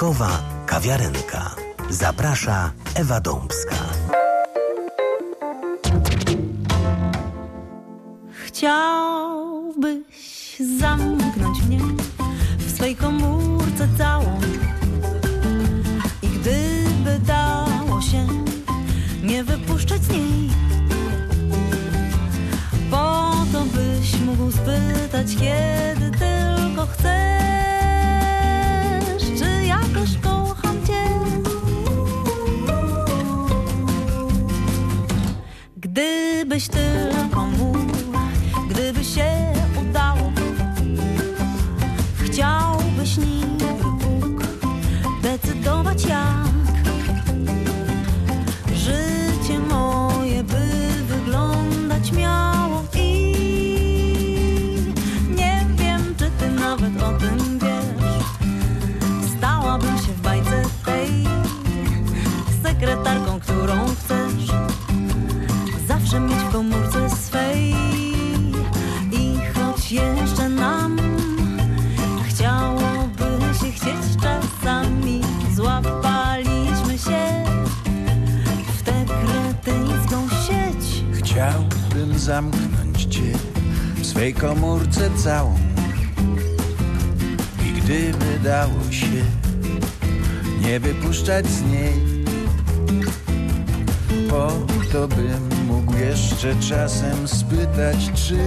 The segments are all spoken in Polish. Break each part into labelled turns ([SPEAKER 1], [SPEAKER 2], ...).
[SPEAKER 1] Pikowa Kawiarenka. Zaprasza Ewa Dąbska.
[SPEAKER 2] Chciałbyś zamknąć mnie w swej komórce całą i gdyby dało się nie wypuszczać z niej po to byś mógł spytać kiedy
[SPEAKER 3] zamknąć cię w swej komórce całą. I gdyby dało się nie wypuszczać z niej Po to bym mógł jeszcze czasem spytać, czy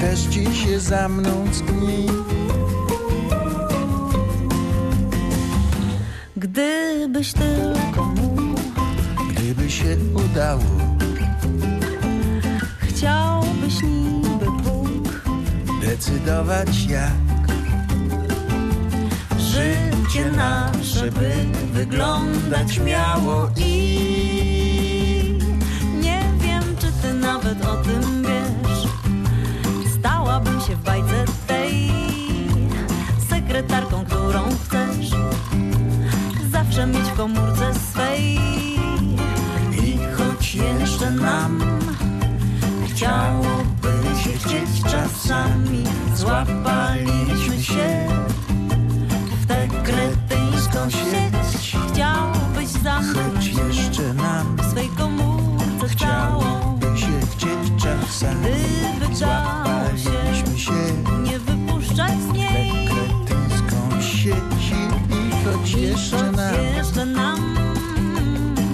[SPEAKER 3] też ci się za mną tchni
[SPEAKER 2] Gdybyś tylko mógł.
[SPEAKER 3] Gdyby się udało decydować jak
[SPEAKER 2] Życie nasze by wyglądać miało i nie wiem, czy ty nawet o tym wiesz. Stałabym się w bajce tej sekretarką, którą chcesz. Zawsze mieć w komórce swej i choć jeszcze nam chciałoby chcieć czasami, złapaliśmy się w tę kretyńską sieć Chciałbyś
[SPEAKER 3] Choć
[SPEAKER 2] zamknąć
[SPEAKER 3] jeszcze nam
[SPEAKER 2] w swej komórce całą
[SPEAKER 3] chciałoby się chcieć czasami.
[SPEAKER 2] Gdyby
[SPEAKER 3] Złapaliśmy się
[SPEAKER 2] nie wypuszczać z
[SPEAKER 3] w
[SPEAKER 2] niej.
[SPEAKER 3] kretyńską sieci I choć jeszcze nam
[SPEAKER 2] jeszcze nam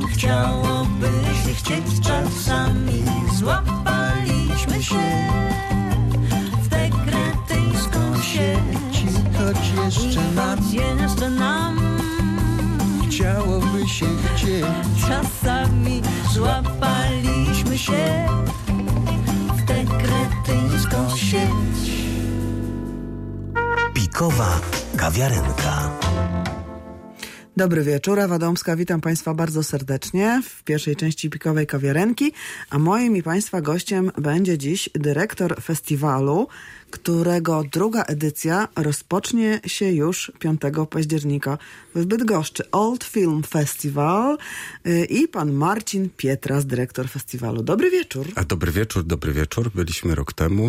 [SPEAKER 2] Chciałoby się chcieć czasami. Złapaliśmy
[SPEAKER 3] jeszcze nam.
[SPEAKER 2] Jeszcze nam.
[SPEAKER 3] Chciałoby się chcieć
[SPEAKER 2] Czasami złapaliśmy się w tę kretyńską sieć.
[SPEAKER 1] Pikowa Kawiarenka.
[SPEAKER 4] Dobry wieczór, Ewa Domska, witam Państwa bardzo serdecznie w pierwszej części Pikowej Kawiarenki, a moim i Państwa gościem będzie dziś dyrektor festiwalu, którego druga edycja rozpocznie się już 5 października w Bydgoszczy. Old Film Festival y, i pan Marcin Pietras, dyrektor festiwalu. Dobry wieczór.
[SPEAKER 5] A dobry wieczór, dobry wieczór. Byliśmy rok temu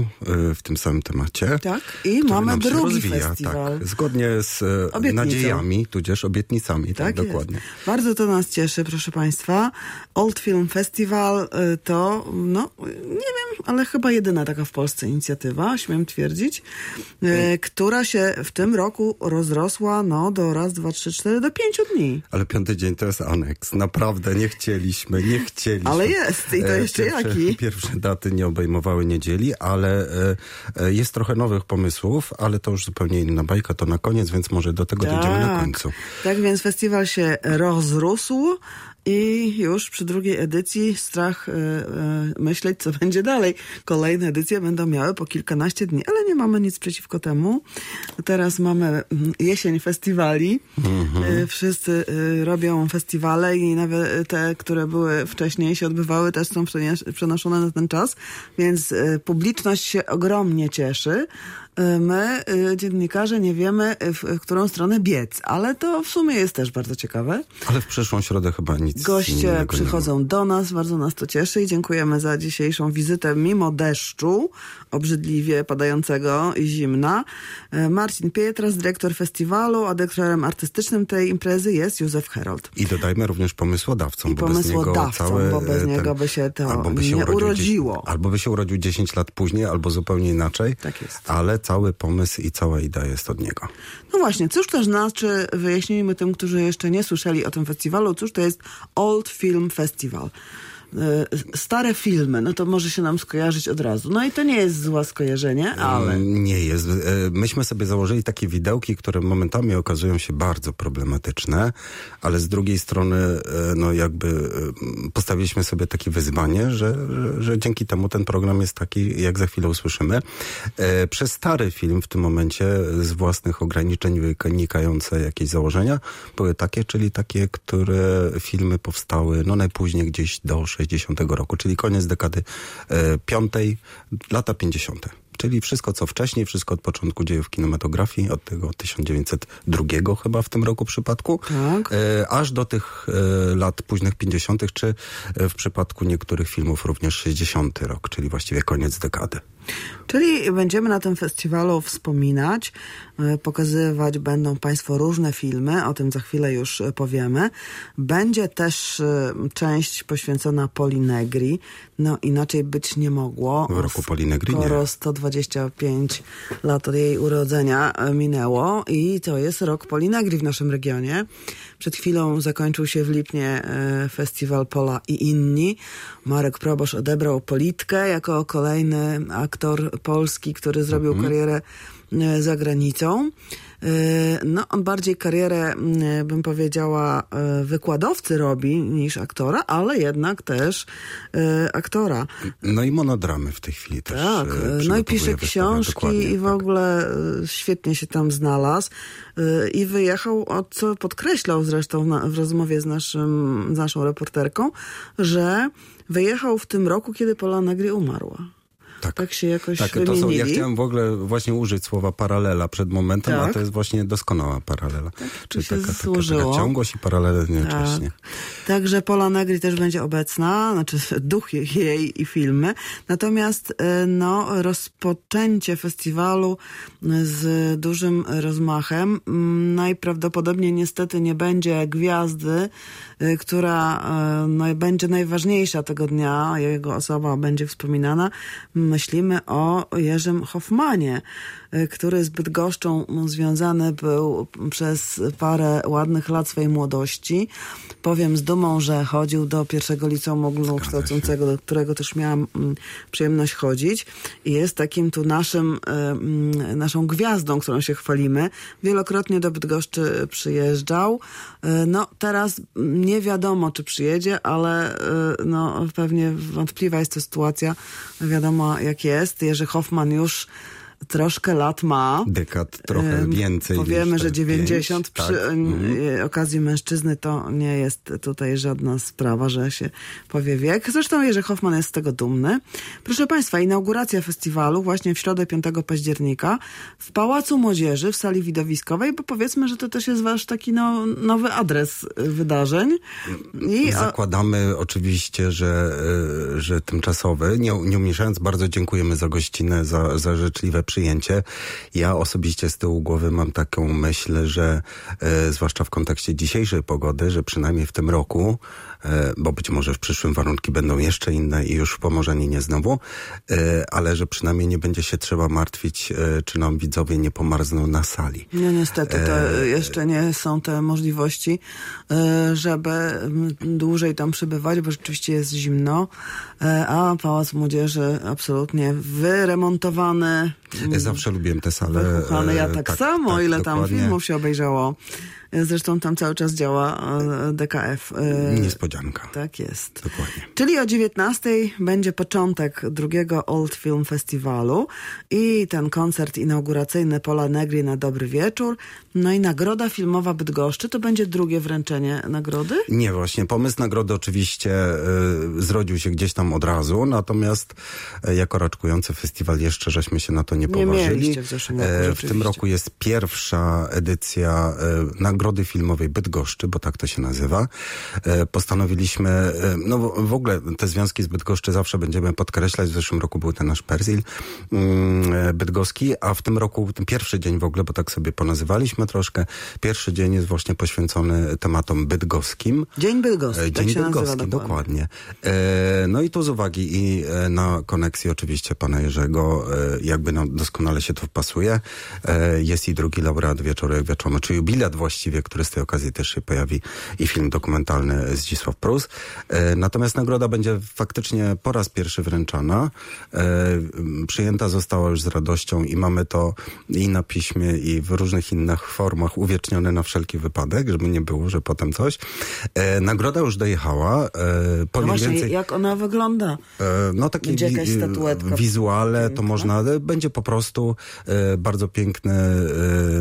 [SPEAKER 5] y, w tym samym temacie.
[SPEAKER 4] Tak, i mamy drugi
[SPEAKER 5] rozwija,
[SPEAKER 4] festiwal.
[SPEAKER 5] Tak, zgodnie z e,
[SPEAKER 4] Obietnicą.
[SPEAKER 5] nadziejami, tudzież obietnicami, tak,
[SPEAKER 4] Tak
[SPEAKER 5] dokładnie.
[SPEAKER 4] Bardzo to nas cieszy, proszę Państwa. Old Film Festival y, to, no, nie wiem, ale chyba jedyna taka w Polsce inicjatywa, śmiem twierdzić, y, która się w tym roku rozrosła, no, do raz, dwa, trzy, cztery, do pięciu dni.
[SPEAKER 5] Ale piąty dzień to jest aneks. Naprawdę nie chcieliśmy, nie chcieliśmy.
[SPEAKER 4] Ale jest, i to
[SPEAKER 5] E,
[SPEAKER 4] jeszcze
[SPEAKER 5] pierwsze,
[SPEAKER 4] jaki?
[SPEAKER 5] Pierwsze daty nie obejmowały niedzieli, ale e, e, jest trochę nowych pomysłów, ale to już zupełnie inna bajka, to na koniec, więc może do tego dojdziemy na końcu.
[SPEAKER 4] Tak więc festiwal się rozrósł i już przy drugiej edycji strach e, e, myśleć, co będzie dalej. Kolejne edycje będą miały po kilkanaście dni, ale nie mamy nic przeciwko temu. Teraz mamy mm, jesień festiwali. E, Wszyscy robią festiwale i nawet te, które były wcześniej się odbywały, też są przenoszone na ten czas, więc publiczność się ogromnie cieszy. My, e, dziennikarze, nie wiemy, e, w którą stronę biec, ale to w sumie jest też bardzo ciekawe.
[SPEAKER 5] Ale w przyszłą środę chyba nic
[SPEAKER 4] Goście przychodzą do nas, bardzo nas to cieszy i dziękujemy za dzisiejszą wizytę mimo deszczu, obrzydliwie padającego i zimna. E, Marcin Pietras, dyrektor festiwalu, a dyrektorem artystycznym tej imprezy jest Józef Herold.
[SPEAKER 5] I dodajmy również pomysłodawcą,
[SPEAKER 4] I
[SPEAKER 5] bo bez niego
[SPEAKER 4] bo bez niego by się to
[SPEAKER 5] albo by
[SPEAKER 4] nie
[SPEAKER 5] urodził
[SPEAKER 4] urodziło.
[SPEAKER 5] 10, albo by się urodził 10 lat później, albo zupełnie inaczej.
[SPEAKER 4] Tak jest.
[SPEAKER 5] Ale cały pomysł i cała idea jest od niego.
[SPEAKER 4] No właśnie, cóż to znaczy, wyjaśnijmy tym, którzy jeszcze nie słyszeli o tym festiwalu, cóż to jest Old Film Festival. E, Stare filmy, no to może się nam skojarzyć od razu. No i to nie jest złe skojarzenie, ale...
[SPEAKER 5] Mm, Nie jest. E, Myśmy sobie założyli takie widełki, które momentami okazują się bardzo problematyczne, ale z drugiej strony, e, no jakby postawiliśmy sobie takie wyzwanie, że, że, dzięki temu ten program jest taki, jak za chwilę usłyszymy. Przez stary film w tym momencie z własnych ograniczeń wynikające jakieś założenia były takie, czyli takie, które filmy powstały no najpóźniej gdzieś do 60 roku, czyli koniec dekady e, piątej, lata 50. Czyli wszystko, co wcześniej, wszystko od początku dziejów kinematografii, od tego 1902 chyba w tym roku przypadku,
[SPEAKER 4] Tak.
[SPEAKER 5] e, aż do tych e, lat późnych 50., czy w przypadku niektórych filmów również 60 rok, czyli właściwie koniec dekady.
[SPEAKER 4] Czyli będziemy na tym festiwalu wspominać, e, pokazywać będą Państwo różne filmy, o tym za chwilę już powiemy. Będzie też e, część poświęcona Polinegri, no inaczej być nie mogło.
[SPEAKER 5] W roku Polinegri nie.
[SPEAKER 4] Skoro 125 lat od jej urodzenia e, minęło i to jest rok Polinegri w naszym regionie. Przed chwilą zakończył się w Lipnie e, festiwal Pola i inni. Marek Probosz odebrał Politkę jako kolejny aktor polski, który zrobił
[SPEAKER 5] Mhm.
[SPEAKER 4] karierę e, za granicą. E, No, on bardziej karierę, m, bym powiedziała, e, wykładowcy robi niż aktora, ale jednak też e, aktora.
[SPEAKER 5] No i monodramy w tej chwili też.
[SPEAKER 4] Tak, no i pisze książki i w
[SPEAKER 5] tak.
[SPEAKER 4] ogóle świetnie się tam znalazł i wyjechał, o co podkreślał zresztą w rozmowie z, naszym, z naszą reporterką, że wyjechał w tym roku, kiedy Pola Negri umarła.
[SPEAKER 5] Tak.
[SPEAKER 4] Tak się jakoś
[SPEAKER 5] Tak, to są,
[SPEAKER 4] wymienili.
[SPEAKER 5] ja chciałem w ogóle właśnie użyć słowa paralela przed momentem, a
[SPEAKER 4] Tak.
[SPEAKER 5] to jest właśnie doskonała paralela. Czyli
[SPEAKER 4] się
[SPEAKER 5] taka, taka, taka ciągłość i paralela jednocześnie.
[SPEAKER 4] Tak. Także Pola Negri też będzie obecna, znaczy duch jej- i filmy. Natomiast e, no, rozpoczęcie festiwalu z dużym rozmachem mm, najprawdopodobniej niestety nie będzie gwiazdy, e, która e, no, będzie najważniejsza tego dnia, jego osoba będzie wspominana. Myślimy o Jerzym Hoffmanie, e, który z Bydgoszczą związany był przez parę ładnych lat swojej młodości. Powiem z dumą, że chodził do pierwszego liceum ogólnokształcącego, do którego też miałam mm, przyjemność chodzić. I jest takim tu naszym, e, mm, naszą gwiazdą, którą się chwalimy. Wielokrotnie do Bydgoszczy przyjeżdżał. E, No teraz nie wiadomo, czy przyjedzie, ale e, no, pewnie wątpliwa jest to sytuacja. Wiadomo, jak jest. Jerzy Hoffman już troszkę lat ma.
[SPEAKER 5] Dekad trochę więcej.
[SPEAKER 4] Powiemy, że
[SPEAKER 5] te
[SPEAKER 4] 90
[SPEAKER 5] pięć,
[SPEAKER 4] przy
[SPEAKER 5] tak.
[SPEAKER 4] em,
[SPEAKER 5] Mhm.
[SPEAKER 4] e, okazji mężczyzny to nie jest tutaj żadna sprawa, że się powie wiek. Zresztą Jerzy Hoffman jest z tego dumny. Proszę Państwa, inauguracja festiwalu właśnie w środę 5 października w Pałacu Młodzieży w sali widowiskowej, bo powiedzmy, że to też jest wasz taki no, nowy adres wydarzeń. I
[SPEAKER 5] Zakładamy oczywiście, że, e, że tymczasowy. Nie, nie umniejszając, bardzo dziękujemy za gościnę, za, za życzliwe przyjęcie. Ja osobiście z tyłu głowy mam taką myśl, że e, zwłaszcza w kontekście dzisiejszej pogody, że przynajmniej w tym roku, bo być może w przyszłym warunki będą jeszcze inne i już w Pomorzaninie znowu, e, ale że przynajmniej nie będzie się trzeba martwić, e, czy nam widzowie nie pomarzną na sali.
[SPEAKER 4] No niestety, to jeszcze nie są te możliwości, e, żeby dłużej tam przebywać, bo rzeczywiście jest zimno, e, a Pałac Młodzieży absolutnie wyremontowany,
[SPEAKER 5] zawsze lubiłem te sale.
[SPEAKER 4] wychuchany. Ja
[SPEAKER 5] e,
[SPEAKER 4] tak, samo,
[SPEAKER 5] tak,
[SPEAKER 4] ile tam
[SPEAKER 5] dokładnie.
[SPEAKER 4] filmów się obejrzało. Zresztą tam cały czas działa e, DKF. e,
[SPEAKER 5] Niespodzianka.
[SPEAKER 4] Tak jest.
[SPEAKER 5] Dokładnie.
[SPEAKER 4] Czyli o 19 będzie początek drugiego Old Film Festiwalu i ten koncert inauguracyjny Pola Negri na dobry wieczór. No i nagroda filmowa Bydgoszczy to będzie drugie wręczenie nagrody?
[SPEAKER 5] Nie, właśnie pomysł nagrody oczywiście y, zrodził się gdzieś tam od razu, natomiast y, jako raczkujący festiwal jeszcze żeśmy się na to nie
[SPEAKER 4] Nie
[SPEAKER 5] poważyli.
[SPEAKER 4] w roku,
[SPEAKER 5] E, w tym roku jest pierwsza edycja y, na, Nagrody Filmowej Bydgoszczy, bo tak to się nazywa. E, postanowiliśmy, e, no w- ogóle te związki z Bydgoszczy zawsze będziemy podkreślać. W zeszłym roku był ten nasz Perzil mm, e, bydgoski, a w tym roku ten pierwszy dzień w ogóle, bo tak sobie ponazywaliśmy troszkę, pierwszy dzień jest właśnie poświęcony tematom bydgoskim.
[SPEAKER 4] Dzień Bydgoski, tak
[SPEAKER 5] Dzień
[SPEAKER 4] nazywa
[SPEAKER 5] Bydgoski,
[SPEAKER 4] dokładnie.
[SPEAKER 5] dokładnie. No i tu z uwagi i na koneksji oczywiście pana Jerzego, jakby no, doskonale się to wpasuje. Jest i drugi laureat Wieczorek Wieczomy, czy jubilat właściwie, który z tej okazji też się pojawi i film dokumentalny Zdzisław Prus. E, natomiast nagroda będzie faktycznie po raz pierwszy wręczana. E, przyjęta została już z radością i mamy to i na piśmie, i w różnych innych formach uwiecznione na wszelki wypadek, żeby nie było, że potem coś. E, nagroda już dojechała.
[SPEAKER 4] No właśnie,
[SPEAKER 5] więcej.
[SPEAKER 4] jak ona wygląda?
[SPEAKER 5] No takie
[SPEAKER 4] Będzie jakaś statuetka
[SPEAKER 5] wizuale to
[SPEAKER 4] piękna?
[SPEAKER 5] można, e, będzie po prostu bardzo piękny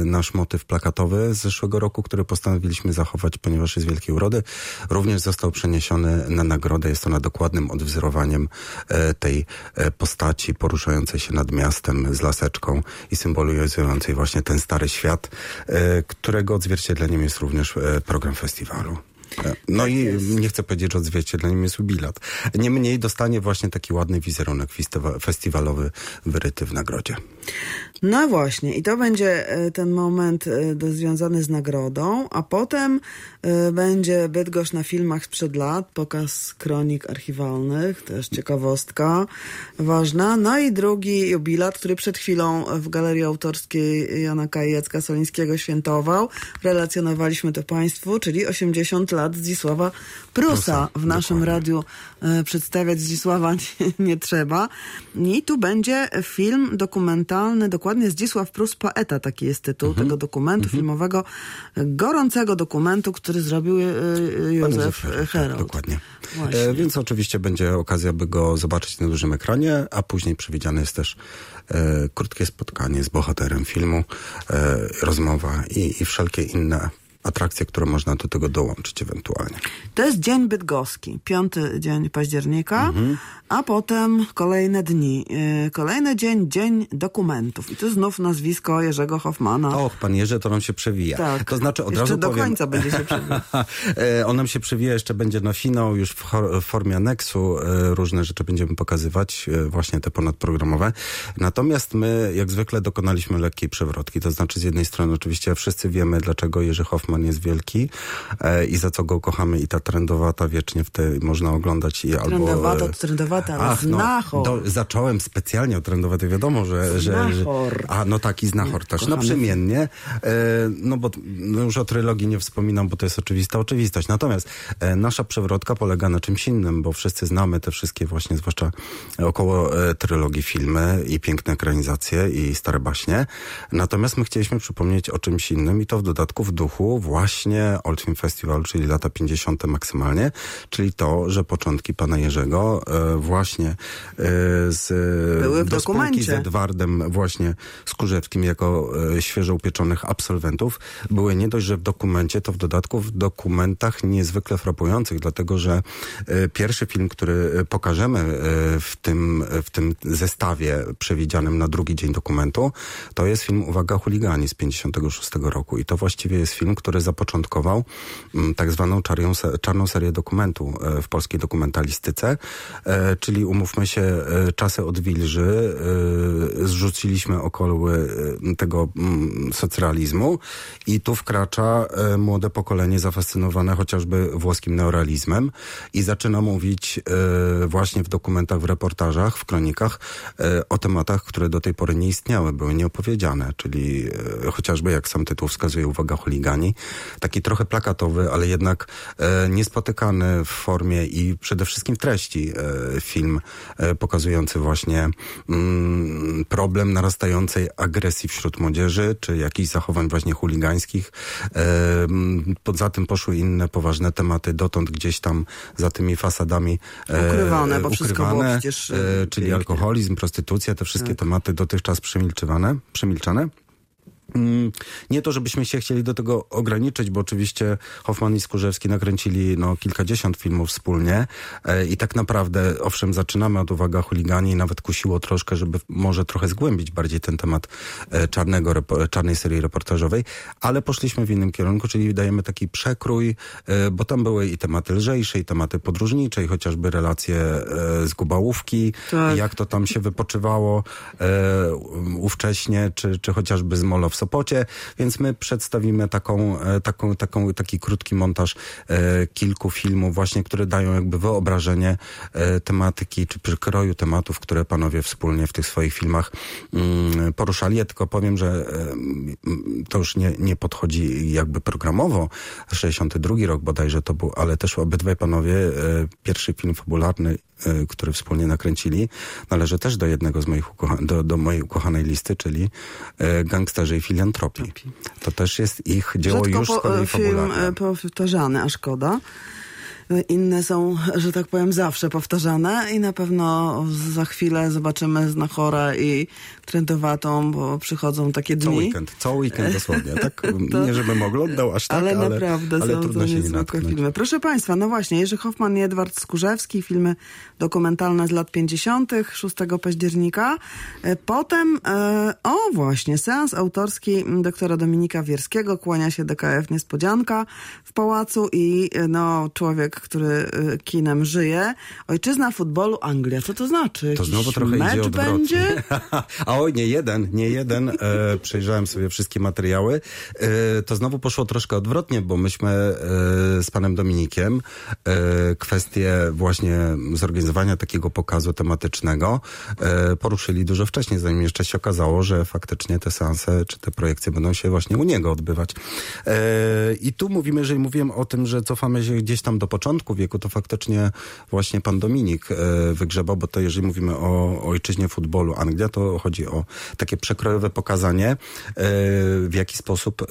[SPEAKER 5] nasz motyw plakatowy z zeszłego roku, który postanowiliśmy zachować, ponieważ jest wielkiej urody. Również został przeniesiony na nagrodę. Jest ona dokładnym odwzorowaniem e, tej e, postaci poruszającej się nad miastem z laseczką i symbolizującej właśnie ten stary świat, e, którego odzwierciedleniem jest również program festiwalu. No i nie chcę powiedzieć, że odzwierciedleniem jest jubilat. Niemniej dostanie właśnie taki ładny wizerunek festiwa- festiwalowy wyryty w nagrodzie.
[SPEAKER 4] No właśnie, i to będzie e, ten moment e, związany z nagrodą, a potem e, będzie Bydgoszcz na filmach sprzed lat, pokaz kronik archiwalnych, też ciekawostka ważna. No i drugi jubilat, który przed chwilą w Galerii Autorskiej Jana Kajecka Solińskiego świętował. Relacjonowaliśmy to Państwu, czyli 80 lat Zdzisława Prusa.
[SPEAKER 5] Prusa,
[SPEAKER 4] W naszym
[SPEAKER 5] dokładnie.
[SPEAKER 4] radiu przedstawiać Zdzisława nie, nie trzeba. I tu będzie film dokumentalny, dokładnie Zdzisław Prus Poeta, taki jest tytuł
[SPEAKER 5] Mhm.
[SPEAKER 4] tego dokumentu filmowego, gorącego dokumentu, który zrobił e, e, Józef
[SPEAKER 5] Herald,
[SPEAKER 4] Herold.
[SPEAKER 5] tak, Dokładnie. E, więc oczywiście będzie okazja, by go zobaczyć na dużym ekranie, a później przewidziane jest też e, krótkie spotkanie z bohaterem filmu, e, rozmowa i, i wszelkie inne atrakcje, które można do tego dołączyć ewentualnie.
[SPEAKER 4] To jest dzień bydgoski, piąty dzień października,
[SPEAKER 5] Mhm.
[SPEAKER 4] a potem kolejne dni. E, Kolejny dzień, dzień dokumentów. I tu znów nazwisko Jerzego Hoffmana.
[SPEAKER 5] Och, pan Jerzy, to nam się przewija.
[SPEAKER 4] Tak.
[SPEAKER 5] To znaczy, od
[SPEAKER 4] Jeszcze
[SPEAKER 5] razu
[SPEAKER 4] do
[SPEAKER 5] powiem...
[SPEAKER 4] końca będzie się przewijał.
[SPEAKER 5] E, On nam się przewija, jeszcze będzie na finał, już w, w formie aneksu e, różne rzeczy będziemy pokazywać, e, właśnie te ponadprogramowe. Natomiast my, jak zwykle, dokonaliśmy lekkiej przewrotki. To znaczy, z jednej strony oczywiście wszyscy wiemy, dlaczego Jerzy Hoffman jest wielki e, i za co go kochamy i ta trendowata wiecznie w tej można oglądać i albo...
[SPEAKER 4] Trendowata
[SPEAKER 5] e,
[SPEAKER 4] to trendowata, ale
[SPEAKER 5] Ach, no,
[SPEAKER 4] znachor.
[SPEAKER 5] do, zacząłem specjalnie od trendowatej, wiadomo, że... że, że
[SPEAKER 4] Znachor.
[SPEAKER 5] a, no taki znachor też.
[SPEAKER 4] Kochany
[SPEAKER 5] Naprzemiennie. E, no bo no już o trylogii nie wspominam, bo to jest oczywista oczywistość. Natomiast e, nasza przewrotka polega na czymś innym, bo wszyscy znamy te wszystkie właśnie, zwłaszcza około e, trylogii filmy i piękne ekranizacje i stare baśnie. Natomiast my chcieliśmy przypomnieć o czymś innym i to w dodatku w duchu właśnie Old Film Festival, czyli lata 50. maksymalnie, czyli to, że początki pana Jerzego e, właśnie e, z
[SPEAKER 4] Były w
[SPEAKER 5] do
[SPEAKER 4] dokumencie.
[SPEAKER 5] z Edwardem właśnie Skórzewskim jako e, świeżo upieczonych absolwentów były nie dość, że w dokumencie, to w dodatku w dokumentach niezwykle frapujących, dlatego że pierwszy film, który pokażemy w tym, w tym zestawie przewidzianym na drugi dzień dokumentu, to jest film Uwaga chuligani z 56 roku i to właściwie jest film, który zapoczątkował mm, tak zwaną czarną, se- czarną serię dokumentu e, w polskiej dokumentalistyce, e, czyli umówmy się, e, czasy odwilży, zrzuciliśmy okoły tego mm, socrealizmu i tu wkracza młode pokolenie zafascynowane chociażby włoskim neorealizmem i zaczyna mówić właśnie w dokumentach, w reportażach, w kronikach o tematach, które do tej pory nie istniały, były nieopowiedziane, czyli chociażby jak sam tytuł wskazuje, uwaga, chuligani, taki trochę plakatowy, ale jednak e, niespotykany w formie i przede wszystkim w treści e, film e, pokazujący właśnie mm, problem narastającej agresji wśród młodzieży, czy jakichś zachowań właśnie chuligańskich. Mm, poza tym poszły inne poważne tematy, dotąd gdzieś tam za tymi fasadami
[SPEAKER 4] Ukrywane, bo wszystko było
[SPEAKER 5] ukrywane,
[SPEAKER 4] przecież,
[SPEAKER 5] czyli
[SPEAKER 4] pięknie.
[SPEAKER 5] alkoholizm, prostytucja, te wszystkie tematy dotychczas przemilczywane, przemilczane. Mm, Nie to, żebyśmy się chcieli do tego ograniczyć, bo oczywiście Hoffman i Skurzewski nakręcili no, kilkadziesiąt filmów wspólnie e, i tak naprawdę, owszem, zaczynamy od uwaga chuligani i nawet kusiło troszkę, żeby może trochę zgłębić bardziej ten temat e, czarnego, czarnej serii reportażowej, ale poszliśmy w innym kierunku, czyli dajemy taki przekrój, e, bo tam były i tematy lżejsze, i tematy podróżnicze, i chociażby relacje z Gubałówki,
[SPEAKER 4] Tak.
[SPEAKER 5] jak to tam się wypoczywało ówcześnie, czy, czy chociażby z Molo w Sopocie, więc my przedstawimy taką, e, taką, taką, taki krótki montaż e, kilku filmów właśnie, które dają jakby wyobrażenie e, tematyki, czy przekroju tematów, które panowie wspólnie w tych swoich filmach mm, poruszali. Ja tylko powiem, że to już nie, nie podchodzi jakby programowo, 62 rok bodajże to był, ale też obydwaj panowie, pierwszy film fabularny który wspólnie nakręcili, należy też do jednego z moich do, do mojej ukochanej listy, czyli e, Gangsterzy i Filantropii. To też jest ich dzieło
[SPEAKER 4] Rzadko
[SPEAKER 5] już z
[SPEAKER 4] po,
[SPEAKER 5] kolei
[SPEAKER 4] e, film e, powtarzany, a szkoda. E, Inne są, że tak powiem, zawsze powtarzane i na pewno za chwilę zobaczymy Znachora i Trendowatą, bo przychodzą takie
[SPEAKER 5] Co
[SPEAKER 4] dni.
[SPEAKER 5] weekend, co weekend dosłownie. Tak,
[SPEAKER 4] To-
[SPEAKER 5] nie żebym oglądał aż tak,
[SPEAKER 4] ale,
[SPEAKER 5] ale,
[SPEAKER 4] naprawdę
[SPEAKER 5] ale
[SPEAKER 4] są
[SPEAKER 5] trudno
[SPEAKER 4] to
[SPEAKER 5] się nie
[SPEAKER 4] niezwykłe
[SPEAKER 5] natknąć.
[SPEAKER 4] filmy. Proszę Państwa, no właśnie, Jerzy Hoffman i Edward Skurzewski, filmy dokumentalne z lat 50., 6 października. E, Potem, e, o właśnie, seans autorski doktora Dominika Wierskiego, kłania się DKF Niespodzianka w Pałacu i e, no, człowiek, który kinem żyje. Ojczyzna futbolu Anglia. Co to znaczy?
[SPEAKER 5] To znowu trochę
[SPEAKER 4] mecz
[SPEAKER 5] idzie odwrotnie.
[SPEAKER 4] będzie?
[SPEAKER 5] Oj, nie jeden, nie jeden. E, przejrzałem sobie wszystkie materiały. E, to znowu poszło troszkę odwrotnie, bo myśmy e, z panem Dominikiem e, kwestię właśnie zorganizowania takiego pokazu tematycznego e, poruszyli dużo wcześniej, zanim jeszcze się okazało, że faktycznie te seanse czy te projekcje będą się właśnie u niego odbywać. E, I tu mówimy, jeżeli mówiłem o tym, że cofamy się gdzieś tam do początku wieku, to faktycznie właśnie pan Dominik wygrzebał, bo to jeżeli mówimy o ojczyźnie futbolu Anglia, to chodzi o takie przekrojowe pokazanie, e, w jaki sposób e,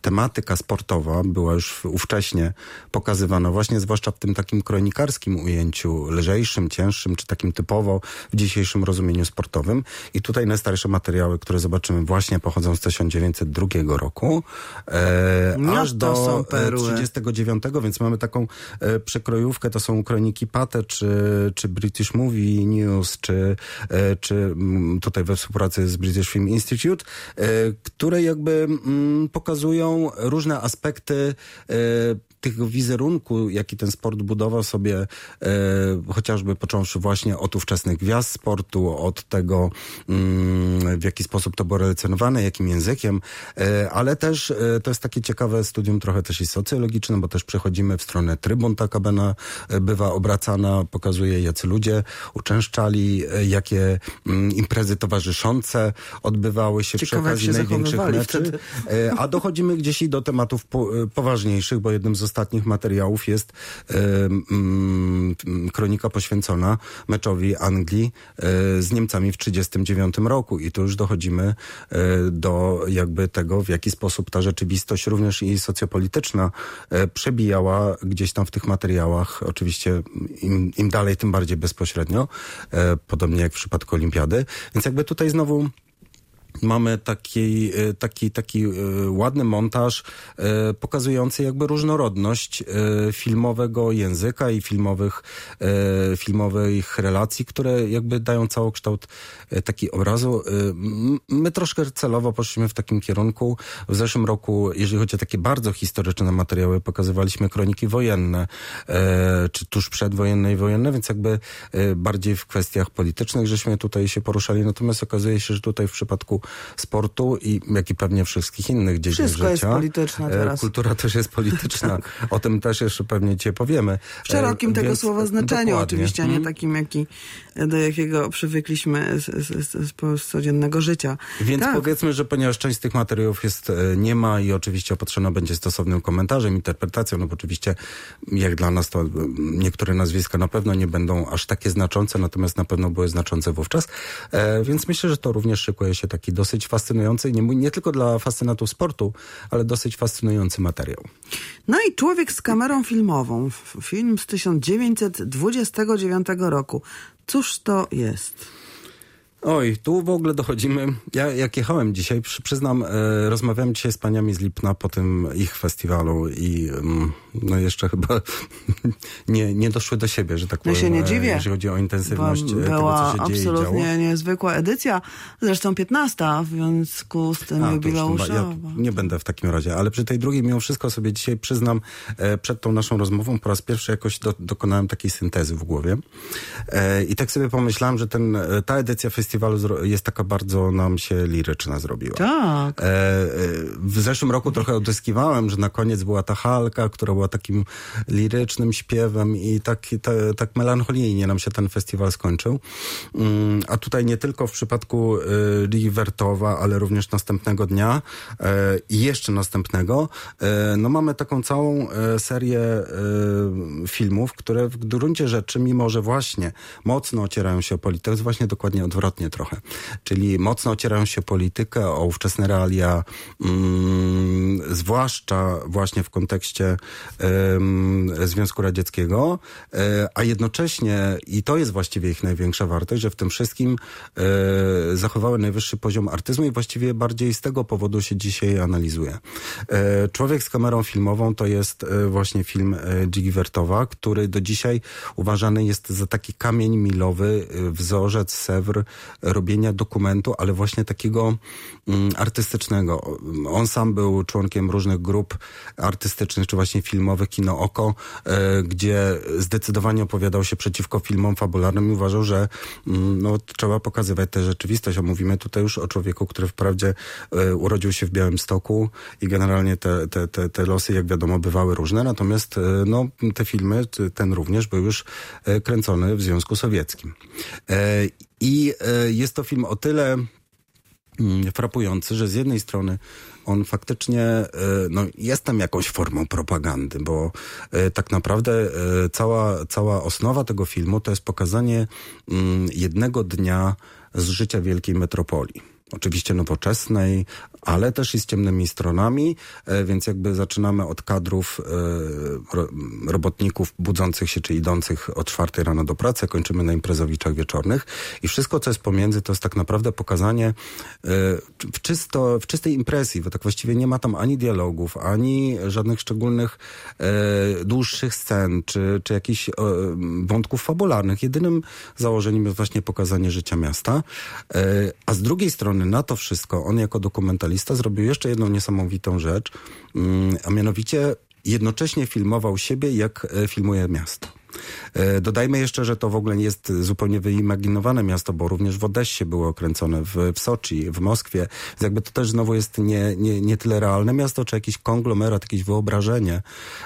[SPEAKER 5] tematyka sportowa była już ówcześnie pokazywana, właśnie zwłaszcza w tym takim kronikarskim ujęciu, lżejszym, cięższym, czy takim typowo w dzisiejszym rozumieniu sportowym. I tutaj najstarsze materiały, które zobaczymy, właśnie pochodzą z 1902 roku, e,
[SPEAKER 4] No
[SPEAKER 5] aż do
[SPEAKER 4] są perły.
[SPEAKER 5] 39, więc mamy taką przekrojówkę, to są kroniki Pate, czy, czy British Movie News, czy, czy mm, tutaj we współpracy z British Film Institute, e, które jakby mm, pokazują różne aspekty e, tego wizerunku, jaki ten sport budował sobie, e, chociażby począwszy właśnie od ówczesnych gwiazd sportu, od tego, mm, w jaki sposób to było relacjonowane, jakim językiem, e, ale też e, to jest takie ciekawe studium trochę też i socjologiczne, bo też przechodzimy w stronę trybun, ta kabena e, bywa obracana, pokazuje jacy ludzie uczęszczali, e, jakie mm, imprezy towarzyszące odbywały się przy
[SPEAKER 4] Ciekawe, jak
[SPEAKER 5] okazji
[SPEAKER 4] się
[SPEAKER 5] największych meczy.
[SPEAKER 4] wtedy.
[SPEAKER 5] E, A dochodzimy gdzieś i do tematów po, poważniejszych, bo jednym z ostatnich materiałów jest mm, kronika poświęcona meczowi Anglii e, z Niemcami w 1939 roku. I tu już dochodzimy e, do jakby tego, w jaki sposób ta rzeczywistość, również i socjopolityczna, e, przebijała gdzieś tam w tych materiałach. Oczywiście im, im dalej, tym bardziej bezpośrednio, podobnie jak w przypadku Olimpiady. Więc jakby tutaj znowu mamy taki, e, taki, taki e, ładny montaż e, pokazujący jakby różnorodność filmowego języka i filmowych, filmowych relacji, które jakby dają całokształt taki obrazu. My troszkę celowo poszliśmy w takim kierunku. W zeszłym roku, jeżeli chodzi o takie bardzo historyczne materiały, pokazywaliśmy kroniki wojenne, czy tuż przedwojenne i wojenne, więc jakby bardziej w kwestiach politycznych żeśmy tutaj się poruszali. Natomiast okazuje się, że tutaj w przypadku sportu i jak i pewnie wszystkich innych dziedzin
[SPEAKER 4] Wszystko jest
[SPEAKER 5] życia.
[SPEAKER 4] polityczne
[SPEAKER 5] e,
[SPEAKER 4] teraz.
[SPEAKER 5] Kultura też jest polityczna. O tym też jeszcze pewnie dzisiaj powiemy.
[SPEAKER 4] W szerokim
[SPEAKER 5] E,
[SPEAKER 4] tego
[SPEAKER 5] więc-
[SPEAKER 4] słowa znaczeniu
[SPEAKER 5] dokładnie.
[SPEAKER 4] oczywiście, a nie
[SPEAKER 5] Mhm.
[SPEAKER 4] takim, jaki, do jakiego przywykliśmy z, z, z, codziennego życia.
[SPEAKER 5] Więc
[SPEAKER 4] tak.
[SPEAKER 5] powiedzmy, że ponieważ część z tych materiałów jest e, nie ma i oczywiście opatrzona będzie stosownym komentarzem, interpretacją, no bo oczywiście jak dla nas to e, niektóre nazwiska na pewno nie będą aż takie znaczące, natomiast na pewno były znaczące wówczas. E, więc myślę, że to również szykuje się taki dosyć fascynujący, nie, nie tylko dla fascynatów sportu, ale dosyć fascynujący materiał.
[SPEAKER 4] No i Człowiek z kamerą filmową. Film z 1929 roku. Cóż to jest?
[SPEAKER 5] Oj, tu w ogóle dochodzimy. Ja jak jechałem dzisiaj, przy, przyznam, e, rozmawiałem dzisiaj z paniami z Lipna po tym ich festiwalu i mm, no jeszcze chyba nie, nie doszły do siebie, że tak
[SPEAKER 4] Ja
[SPEAKER 5] powiem.
[SPEAKER 4] się nie dziwię.
[SPEAKER 5] Jeżeli chodzi o intensywność e, tego, co się dzieje
[SPEAKER 4] absolutnie niezwykła edycja, zresztą 15, w związku z tym jubileuszowa.
[SPEAKER 5] ja nie będę w takim razie, ale przy tej drugiej mimo wszystko sobie dzisiaj przyznam, e, przed tą naszą rozmową po raz pierwszy jakoś do, dokonałem takiej syntezy w głowie. E, I tak sobie pomyślałem, że ten, ta edycja festiwalu jest taka bardzo nam się liryczna zrobiła.
[SPEAKER 4] Tak.
[SPEAKER 5] W zeszłym roku trochę odzyskiwałem, że na koniec była ta halka, która była takim lirycznym śpiewem i tak, ta, tak melancholijnie nam się ten festiwal skończył. Mm, A tutaj nie tylko w przypadku y, Ligi Wertowa, ale również następnego dnia e, i jeszcze następnego, e, no mamy taką całą serię filmów, które w gruncie rzeczy, mimo że właśnie mocno ocierają się o politykę, jest właśnie dokładnie odwrotnie trochę. Czyli mocno ocierają się o politykę, o ówczesne realia, mm, zwłaszcza właśnie w kontekście Związku Radzieckiego, e, a jednocześnie, i to jest właściwie ich największa wartość, że w tym wszystkim e, zachowały najwyższy poziom artyzmu i właściwie bardziej z tego powodu się dzisiaj analizuje. E, Człowiek z kamerą filmową to jest właśnie film e, Dzigi Wertowa, który do dzisiaj uważany jest za taki kamień milowy, wzorzec, sewr robienia dokumentu, ale właśnie takiego mm, artystycznego. On sam był członkiem różnych grup artystycznych, czy właśnie filmowych, Kino Oko, e, gdzie zdecydowanie opowiadał się przeciwko filmom fabularnym i uważał, że mm, no, trzeba pokazywać tę rzeczywistość. Mówimy tutaj już o człowieku, który wprawdzie e, urodził się w Białymstoku i generalnie te, te, te, te losy, jak wiadomo, bywały różne, natomiast e, no, te filmy, ten również był już kręcony w Związku Sowieckim. I jest to film o tyle mm, frapujący, że z jednej strony on faktycznie e, no, jest tam jakąś formą propagandy, bo e, tak naprawdę e, cała, cała osnowa tego filmu to jest pokazanie mm, jednego dnia z życia wielkiej metropolii. Oczywiście nowoczesnej, ale też i z ciemnymi stronami, e, więc jakby zaczynamy od kadrów e, ro, robotników budzących się czy idących o czwartej rano do pracy, kończymy na imprezowiczach wieczornych i wszystko, co jest pomiędzy, to jest tak naprawdę pokazanie e, w, czysto, w czystej impresji, bo tak właściwie nie ma tam ani dialogów, ani żadnych szczególnych dłuższych scen, czy, czy jakichś wątków fabularnych. Jedynym założeniem jest właśnie pokazanie życia miasta. A z drugiej strony na to wszystko on jako dokumentalista zrobił jeszcze jedną niesamowitą rzecz, mm, a mianowicie jednocześnie filmował siebie, jak e, filmuje miasto. E, Dodajmy jeszcze, że to w ogóle nie jest zupełnie wyimaginowane miasto, bo również w Odessie było kręcone, w, w Soczi, w Moskwie. Więc jakby to też znowu jest nie, nie, nie tyle realne miasto, czy jakiś konglomerat, jakieś wyobrażenie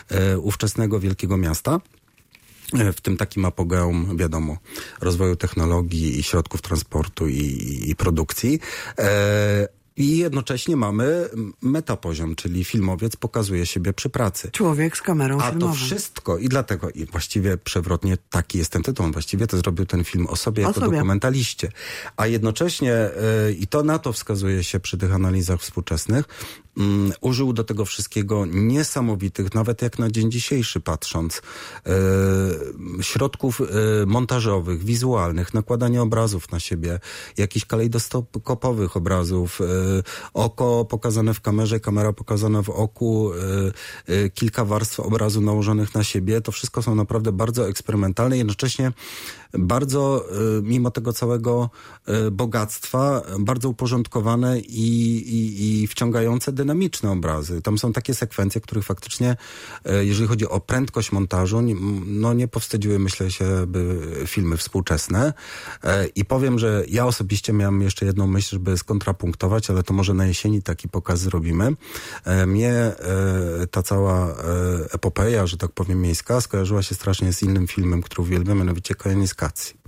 [SPEAKER 5] e, ówczesnego wielkiego miasta. E, W tym takim apogeum, wiadomo, rozwoju technologii i środków transportu i, i, produkcji. E, I jednocześnie mamy metapoziom, czyli filmowiec pokazuje siebie przy pracy.
[SPEAKER 4] Człowiek z kamerą
[SPEAKER 5] A to
[SPEAKER 4] filmową.
[SPEAKER 5] wszystko i dlatego, i właściwie przewrotnie taki jest ten tytuł, właściwie to zrobił ten film o sobie
[SPEAKER 4] O
[SPEAKER 5] jako
[SPEAKER 4] sobie.
[SPEAKER 5] dokumentaliście. A jednocześnie, y, i to na to wskazuje się przy tych analizach współczesnych, mm, użył do tego wszystkiego niesamowitych, nawet jak na dzień dzisiejszy patrząc, y, środków y, montażowych, wizualnych, nakładania obrazów na siebie, jakichś kalejdoskopowych obrazów, y, oko pokazane w kamerze, kamera pokazana w oku, kilka warstw obrazu nałożonych na siebie. To wszystko są naprawdę bardzo eksperymentalne, jednocześnie bardzo, mimo tego całego bogactwa, bardzo uporządkowane i, i, i wciągające dynamiczne obrazy. Tam są takie sekwencje, których faktycznie, y, jeżeli chodzi o prędkość montażu, no nie powstydziły, myślę się, by filmy współczesne. E, I powiem, że ja osobiście miałem jeszcze jedną myśl, żeby skontrapunktować, ale to może na jesieni taki pokaz zrobimy. E, Mnie e, ta cała e, epopeja, że tak powiem, miejska, skojarzyła się strasznie z innym filmem, który uwielbiam, mianowicie Koniec Kacji,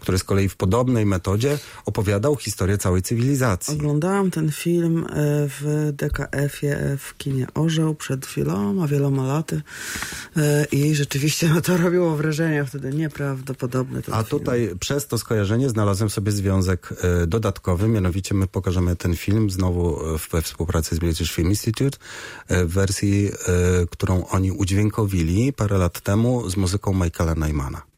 [SPEAKER 5] który z kolei w podobnej metodzie opowiadał historię całej cywilizacji.
[SPEAKER 4] Oglądałam ten film e, w DKF-ie w kinie Orzeł przed wieloma, wieloma laty E, i rzeczywiście no, to robiło wrażenie wtedy nieprawdopodobne.
[SPEAKER 5] A
[SPEAKER 4] film.
[SPEAKER 5] tutaj przez to skojarzenie znalazłem sobie związek e, dodatkowy, mianowicie my pokażemy ten film znowu e, we współpracy z British Film Institute e, w wersji, e, którą oni udźwiękowili parę lat temu z muzyką Michaela Nymana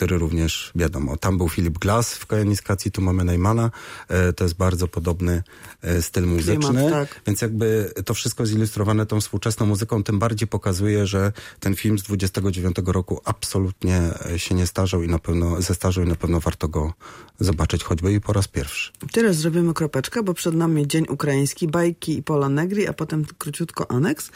[SPEAKER 5] który również, wiadomo, tam był Philip Glass w kojeniskacji, tu mamy Neymana. E, to jest bardzo podobny e, styl muzyczny.
[SPEAKER 4] tak.
[SPEAKER 5] Więc jakby to wszystko zilustrowane tą współczesną muzyką, tym bardziej pokazuje, że ten film z 29 roku absolutnie e, się nie starzał i na pewno zestarzał i na pewno warto go zobaczyć choćby i po raz pierwszy.
[SPEAKER 4] Teraz zrobimy kropeczkę, bo przed nami Dzień Ukraiński, bajki i Pola Negri, a potem króciutko aneks.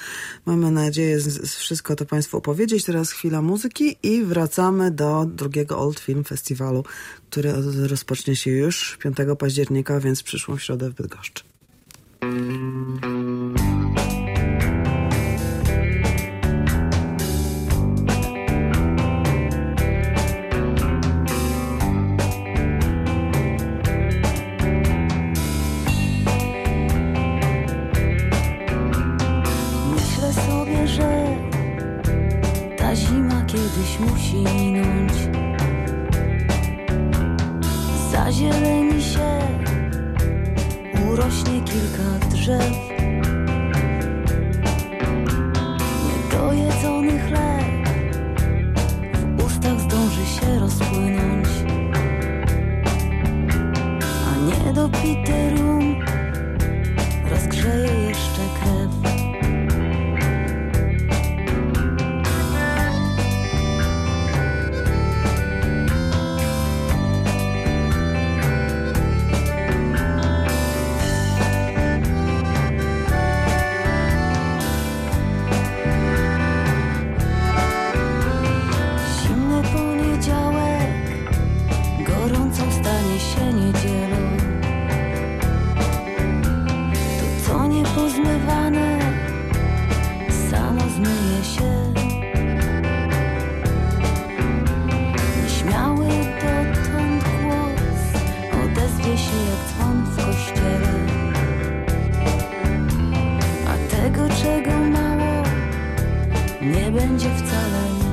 [SPEAKER 4] Mamy nadzieję z, z wszystko to Państwu opowiedzieć. Teraz chwila muzyki i wracamy do drugiego Old Film Festiwalu, który rozpocznie się już 5 października, więc przyszłą środę w Bydgoszczy.
[SPEAKER 2] Kilka nie będzie wcale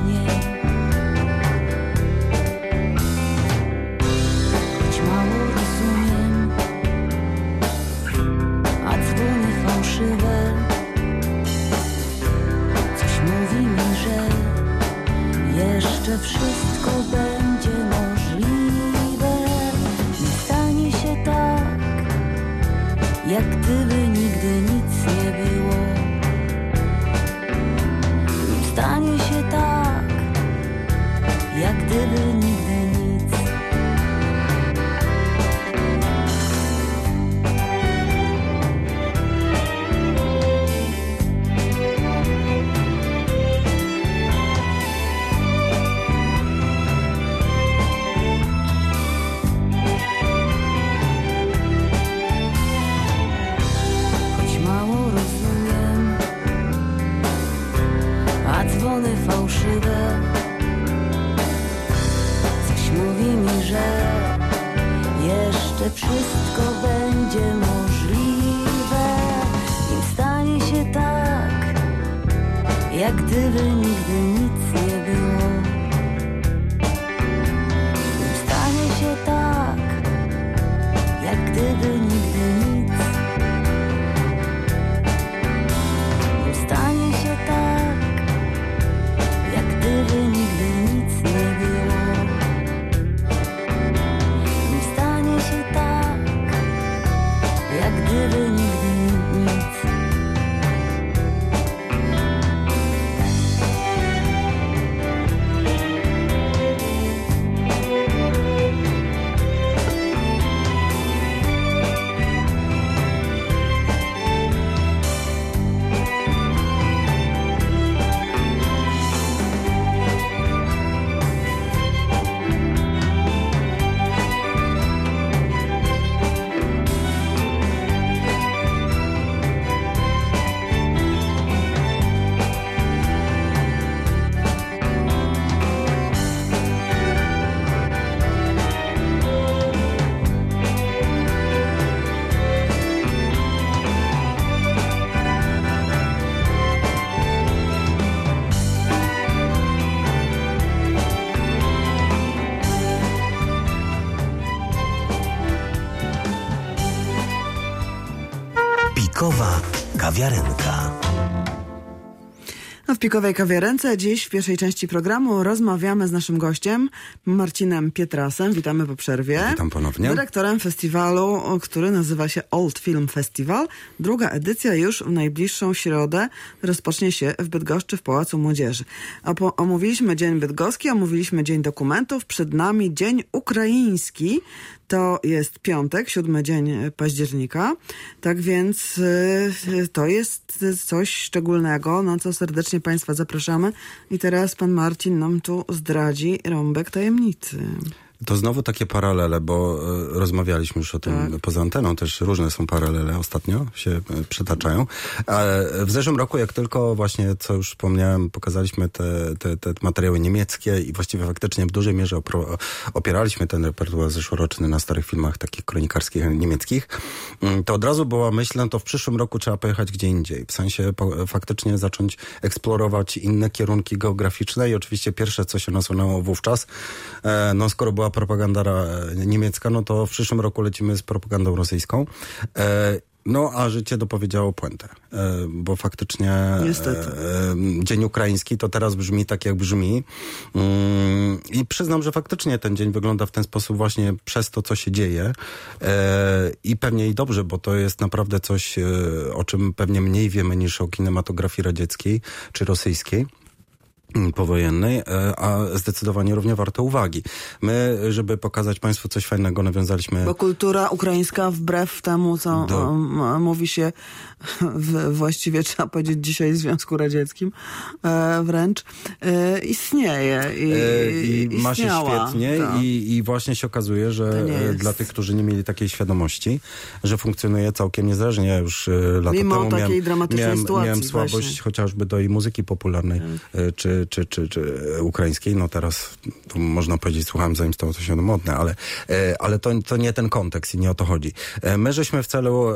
[SPEAKER 4] Pikowej Kawiarence dziś w pierwszej części programu rozmawiamy z naszym gościem Marcinem Pietrasem. Witamy po przerwie.
[SPEAKER 5] Witam ponownie.
[SPEAKER 4] Dyrektorem festiwalu, który nazywa się Old Film Festival. Druga edycja już w najbliższą środę rozpocznie się w Bydgoszczy w Pałacu Młodzieży. Omówiliśmy Dzień Bydgoski, omówiliśmy Dzień Dokumentów. Przed nami Dzień Ukraiński. To jest piątek, siódmy dzień października. Tak więc y, to jest coś szczególnego, na co serdecznie Państwa zapraszamy. I teraz Pan Marcin nam tu zdradzi rąbek tajemnicy.
[SPEAKER 5] To znowu takie paralele, bo e, rozmawialiśmy już o tym
[SPEAKER 4] Tak.
[SPEAKER 5] poza anteną, też różne są paralele ostatnio, się e, przytaczają. Ale w zeszłym roku, jak tylko właśnie, co już wspomniałem, pokazaliśmy te, te, te materiały niemieckie i właściwie faktycznie w dużej mierze opro, opieraliśmy ten repertuar zeszłoroczny na starych filmach takich kronikarskich niemieckich, mm, to od razu była myśl, no to w przyszłym roku trzeba pojechać gdzie indziej. W sensie po, faktycznie zacząć eksplorować inne kierunki geograficzne i oczywiście pierwsze, co się nasunęło wówczas, e, no skoro była propaganda niemiecka, no to w przyszłym roku lecimy z propagandą rosyjską. E, no, a życie dopowiedziało puentę, e, bo faktycznie
[SPEAKER 4] Niestety.
[SPEAKER 5] e, Dzień Ukraiński to teraz brzmi tak, jak brzmi. Mm, I przyznam, że faktycznie ten dzień wygląda w ten sposób właśnie przez to, co się dzieje. I pewnie i dobrze, bo to jest naprawdę coś, o czym pewnie mniej wiemy niż o kinematografii radzieckiej czy rosyjskiej powojennej, e, a zdecydowanie równie warte uwagi. My, żeby pokazać Państwu coś fajnego, nawiązaliśmy...
[SPEAKER 4] Bo kultura ukraińska, wbrew temu, co
[SPEAKER 5] Do-
[SPEAKER 4] um, mówi się w, właściwie, trzeba powiedzieć, dzisiaj w Związku Radzieckim e, wręcz, e, istnieje. I,
[SPEAKER 5] E, I ma się świetnie
[SPEAKER 4] tak.
[SPEAKER 5] i, i właśnie się okazuje,
[SPEAKER 4] To
[SPEAKER 5] że dla tych, którzy nie mieli takiej świadomości, że funkcjonuje całkiem niezależnie. Ja już e, lata
[SPEAKER 4] Mimo
[SPEAKER 5] temu
[SPEAKER 4] takiej
[SPEAKER 5] miałem,
[SPEAKER 4] dramatycznej
[SPEAKER 5] miałem,
[SPEAKER 4] sytuacji
[SPEAKER 5] miałem słabość
[SPEAKER 4] właśnie. Tak.
[SPEAKER 5] chociażby do jej muzyki popularnej e, czy, czy, czy, czy ukraińskiej. No teraz tu można powiedzieć, słuchałem zanim stało to się modne, ale, e, ale to, to nie ten kontekst i nie o to chodzi. My żeśmy w celu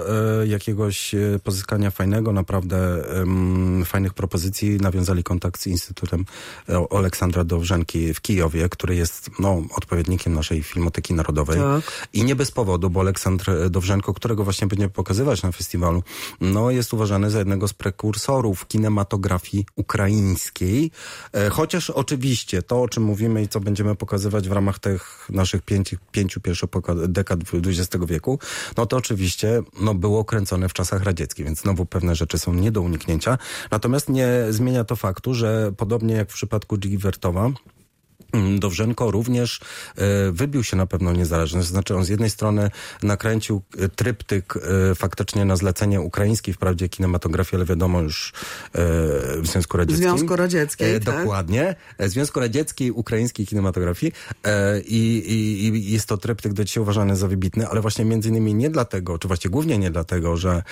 [SPEAKER 5] jakiegoś e, pozyskania fajnego, naprawdę em, fajnych propozycji nawiązali kontakt z Instytutem e, Aleksandra Dowrzenki w Kijowie, który jest no, odpowiednikiem naszej Filmoteki Narodowej.
[SPEAKER 4] Tak.
[SPEAKER 5] I nie bez powodu, bo Aleksandr Dowrzenko, którego właśnie będziemy pokazywać na festiwalu, no, jest uważany za jednego z prekursorów kinematografii ukraińskiej. E, chociaż oczywiście to, o czym mówimy i co będziemy pokazywać w ramach tych naszych pięciu, pięciu pierwszych dekad XX wieku, no to oczywiście no, było kręcone w czasach radzieckich, więc znowu pewne rzeczy są nie do uniknięcia. Natomiast nie zmienia to faktu, że podobnie jak w przypadku Givertowa, Dowrzenko również e, wybił się na pewną niezależność. To znaczy on z jednej strony nakręcił e, tryptyk e, faktycznie na zlecenie ukraińskiej, wprawdzie kinematografii, ale wiadomo już w Związku Radzieckim.
[SPEAKER 4] Związku Radzieckiej, tak.
[SPEAKER 5] Dokładnie. E, Związku Radzieckiej, ukraińskiej kinematografii i, i, i jest to tryptyk do dzisiaj uważany za wybitny, ale właśnie między innymi nie dlatego, czy właściwie głównie nie dlatego, że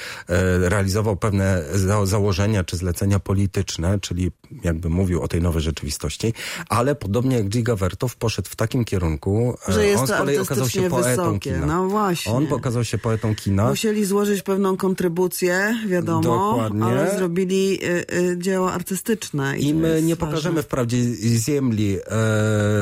[SPEAKER 5] realizował pewne za, założenia czy zlecenia polityczne, czyli jakby mówił o tej nowej rzeczywistości, ale podobnie jak Giga Vertov poszedł w takim kierunku, e,
[SPEAKER 4] Że jest
[SPEAKER 5] on z kolei okazał się poetą
[SPEAKER 4] wysokie.
[SPEAKER 5] kina.
[SPEAKER 4] No właśnie.
[SPEAKER 5] On okazał się poetą kina.
[SPEAKER 4] Musieli złożyć pewną kontrybucję, wiadomo,
[SPEAKER 5] Dokładnie.
[SPEAKER 4] ale zrobili y, y, dzieło artystyczne.
[SPEAKER 5] I
[SPEAKER 4] to
[SPEAKER 5] my nie
[SPEAKER 4] ważne.
[SPEAKER 5] pokażemy wprawdzie ziemli e,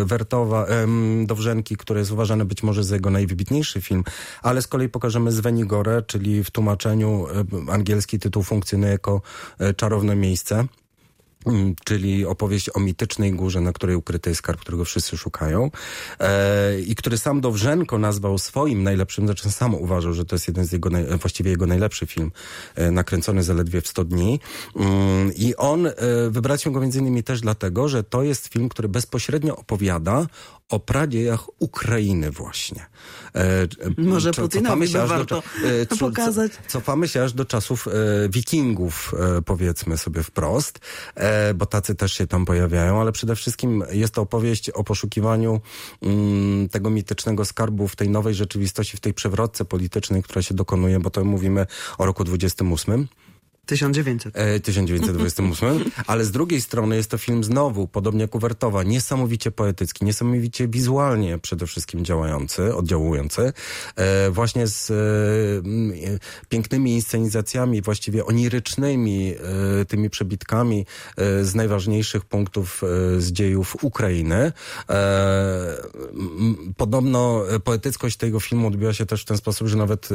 [SPEAKER 5] Wertowa, em, Dowrzenki, który jest uważany być może za jego najwybitniejszy film, ale z kolei pokażemy Zwenigorę, czyli w tłumaczeniu e, angielski tytuł funkcjonuje jako e, Czarowne Miejsce. Mm, Czyli opowieść o mitycznej górze, na której ukryty jest skarb, którego wszyscy szukają. E, I który sam Dowrzenko nazwał swoim najlepszym, znaczy sam uważał, że to jest jeden z jego, naj, właściwie jego najlepszy film, e, nakręcony zaledwie w 100 dni. Mm, I on, e, wybraliśmy go między innymi też dlatego, że to jest film, który bezpośrednio opowiada o pradziejach Ukrainy właśnie. E,
[SPEAKER 4] Może
[SPEAKER 5] co-
[SPEAKER 4] Putinowi by
[SPEAKER 5] do
[SPEAKER 4] warto
[SPEAKER 5] cza- e,
[SPEAKER 4] pokazać.
[SPEAKER 5] Cofamy się aż do czasów e, wikingów, e, powiedzmy sobie wprost, e, bo tacy też się tam pojawiają, ale przede wszystkim jest to opowieść o poszukiwaniu mm, tego mitycznego skarbu w tej nowej rzeczywistości, w tej przewrotce politycznej, która się dokonuje, bo to mówimy o roku 28.
[SPEAKER 4] 1900.
[SPEAKER 5] E, 1928, ale z drugiej strony jest to film znowu, podobnie jak Uwertowa, niesamowicie poetycki, niesamowicie wizualnie przede wszystkim działający, oddziałujący, e, właśnie z e, e, pięknymi inscenizacjami, właściwie onirycznymi, tymi przebitkami z najważniejszych punktów z dziejów Ukrainy. Podobno poetyckość tego filmu odbiła się też w ten sposób, że nawet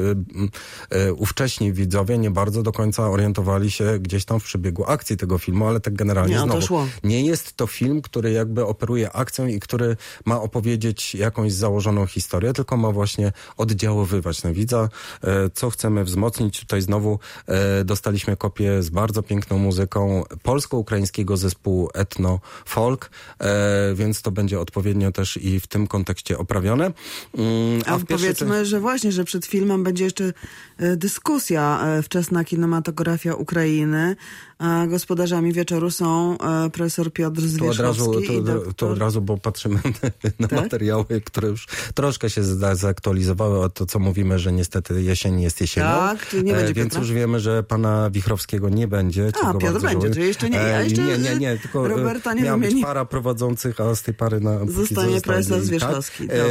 [SPEAKER 5] ówcześni widzowie nie bardzo do końca orientowali zorientowali się gdzieś tam w przebiegu akcji tego filmu, ale tak generalnie
[SPEAKER 4] Nie,
[SPEAKER 5] znowu.
[SPEAKER 4] szło.
[SPEAKER 5] Nie jest to film, który jakby operuje akcją i który ma opowiedzieć jakąś założoną historię, tylko ma właśnie oddziaływać na widza, e, co chcemy wzmocnić. Tutaj znowu e, dostaliśmy kopię z bardzo piękną muzyką polsko-ukraińskiego zespołu Etno Folk, e, więc to będzie odpowiednio też i w tym kontekście oprawione. Mm,
[SPEAKER 4] A
[SPEAKER 5] pierwszej
[SPEAKER 4] powiedzmy, że właśnie, że przed filmem będzie jeszcze dyskusja wczesna kinematografia Ukrainy. A gospodarzami wieczoru są e, profesor Piotr
[SPEAKER 5] Tu od,
[SPEAKER 4] Zwierzchowski
[SPEAKER 5] razu,
[SPEAKER 4] i
[SPEAKER 5] tu,
[SPEAKER 4] doktor...
[SPEAKER 5] tu od razu, bo patrzymy na
[SPEAKER 4] Tak?
[SPEAKER 5] materiały, które już troszkę się za- zaktualizowały o to, co mówimy, że niestety jesień jest jesienią.
[SPEAKER 4] Tak, nie będzie
[SPEAKER 5] Więc
[SPEAKER 4] Piotra?
[SPEAKER 5] już wiemy, że pana Wichrowskiego nie będzie.
[SPEAKER 4] A, Piotr będzie, czyli jeszcze nie,
[SPEAKER 5] E,
[SPEAKER 4] jeszcze,
[SPEAKER 5] nie, nie, nie, tylko e,
[SPEAKER 4] Roberta nie
[SPEAKER 5] miała być
[SPEAKER 4] wymieni.
[SPEAKER 5] para prowadzących, a z tej pary na
[SPEAKER 4] Zostanie profesor Zwierzchowski,
[SPEAKER 5] E,
[SPEAKER 4] dobrze.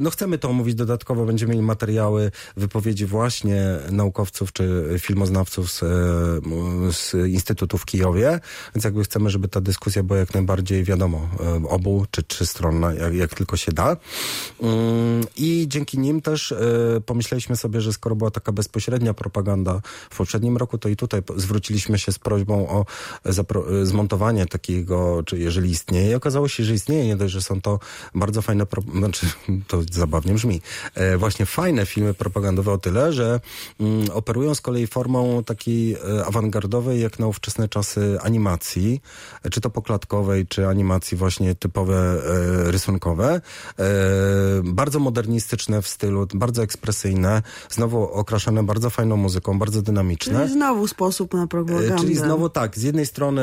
[SPEAKER 5] no chcemy to omówić dodatkowo, będziemy mieli materiały, wypowiedzi właśnie naukowców czy filmoznawców z, e, z Instytutu w Kijowie, więc jakby chcemy, żeby ta dyskusja była jak najbardziej wiadomo, e, obu czy trzystronna, jak, jak tylko się da. Mm, I dzięki nim też e, pomyśleliśmy sobie, że skoro była taka bezpośrednia propaganda w poprzednim roku, to i tutaj zwróciliśmy się z prośbą o e, zmontowanie takiego, czy jeżeli istnieje. I okazało się, że istnieje, nie dość, że są to bardzo fajne, pro- znaczy to zabawnie brzmi, właśnie fajne filmy propagandowe o tyle, że mm, operują z kolei formą takiej awangardowej, jak na ówczesne czasy animacji, e, czy to poklatkowej, czy animacji właśnie typowe e, rysunkowe. E, bardzo modernistyczne w stylu, bardzo ekspresyjne, znowu okraszane bardzo fajną muzyką, bardzo dynamiczne.
[SPEAKER 4] Czyli znowu sposób na propagandę.
[SPEAKER 5] E, Czyli znowu tak, z jednej strony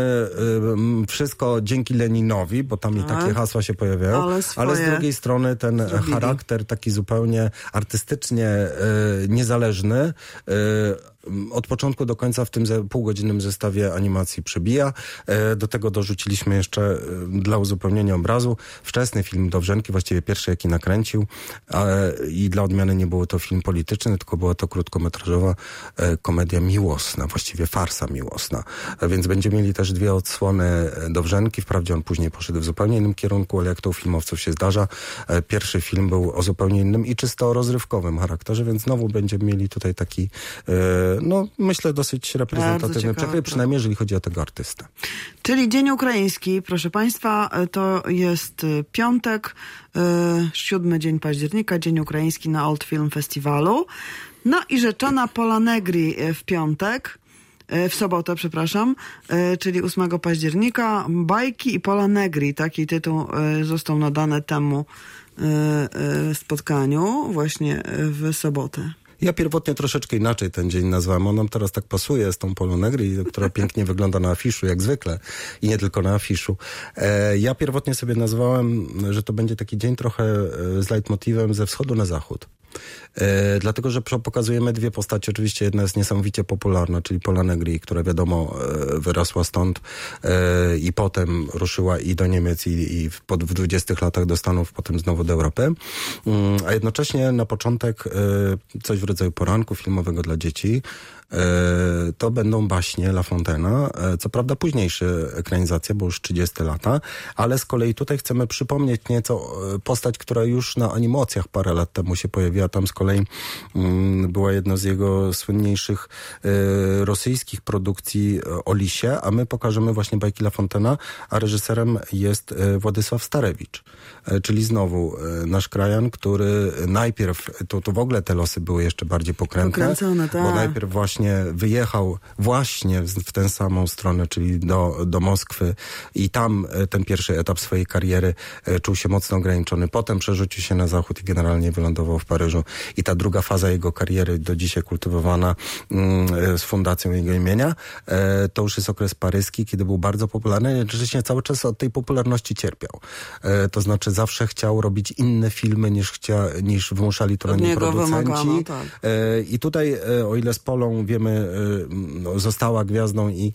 [SPEAKER 5] m, wszystko dzięki Leninowi, bo tam i
[SPEAKER 4] Tak.
[SPEAKER 5] takie hasła się pojawiają,
[SPEAKER 4] Ale
[SPEAKER 5] ale, z drugiej strony ten e,
[SPEAKER 4] zrobili.
[SPEAKER 5] charakter taki zupełnie artystycznie y, niezależny m, od początku do końca w tym półgodzinnym zestawie animacji przebija. E, Do tego dorzuciliśmy jeszcze e, dla uzupełnienia obrazu wczesny film Dowrzenki, właściwie pierwszy jaki nakręcił i dla odmiany nie było to film polityczny, tylko była to krótkometrażowa e, komedia miłosna, właściwie farsa miłosna. Więc będziemy mieli też dwie odsłony Dowrzenki, wprawdzie on później poszedł w zupełnie innym kierunku, ale jak to u filmowców się zdarza, pierwszy film był o zupełnie innym i czysto rozrywkowym charakterze, więc znowu będziemy mieli tutaj taki, no myślę, dosyć reprezentatywny
[SPEAKER 4] program.
[SPEAKER 5] przynajmniej jeżeli chodzi o tego artystę.
[SPEAKER 4] Czyli Dzień Ukraiński, proszę Państwa, e, to jest e, piątek, e, siódmy dzień października, Dzień Ukraiński na Old Film Festiwalu. No i rzeczona Pola Negri w piątek, w sobotę, przepraszam, czyli 8 października, Bajki i Pola Negri, taki tytuł został nadany temu spotkaniu właśnie w sobotę.
[SPEAKER 5] Ja pierwotnie troszeczkę inaczej ten dzień nazwałem. On nam teraz tak pasuje z tą Polą Negri, która pięknie wygląda na afiszu, jak zwykle. I nie tylko na afiszu. E, ja pierwotnie sobie nazwałem, że to będzie taki dzień trochę e, z leitmotivem ze wschodu na zachód. E, dlatego, że pokazujemy dwie postacie. Oczywiście jedna jest niesamowicie popularna, czyli Pola Negri, która wiadomo e, wyrosła stąd e, i potem ruszyła i do Niemiec i, w, 20 latach do Stanów, potem znowu do Europy. Mm, a jednocześnie na początek coś w rodzaju poranku filmowego dla dzieci. E, to będą baśnie La Fontaine'a, e, co prawda późniejsze ekranizacja, bo już 30 lata, ale z kolei tutaj chcemy przypomnieć nieco e, postać, która już na animacjach parę lat temu się pojawiła. Tam z kolei mm, była jedna z jego słynniejszych rosyjskich produkcji o lisie, a my pokażemy właśnie bajki La Fontaine'a, a reżyserem jest Władysław Starewicz, czyli znowu e, nasz krajan, który najpierw, to, to w ogóle te losy były jeszcze bardziej pokrętne,
[SPEAKER 4] Pokręcone, tak.
[SPEAKER 5] bo najpierw właśnie wyjechał właśnie w, tę samą stronę, czyli do, do Moskwy i tam e, ten pierwszy etap swojej kariery e, czuł się mocno ograniczony. Potem przerzucił się na zachód i generalnie wylądował w Paryżu. I ta druga faza jego kariery, do dzisiaj kultywowana mm, e, z fundacją jego imienia, e, to już jest okres paryski, kiedy był bardzo popularny. Jednocześnie cały czas od tej popularności cierpiał. E, to znaczy zawsze chciał robić inne filmy niż, chcia, niż wymuszali to na nim producenci.
[SPEAKER 4] wymagano, tak.
[SPEAKER 5] E, I tutaj, e, o ile z Polą wiemy, e, no, została gwiazdą i,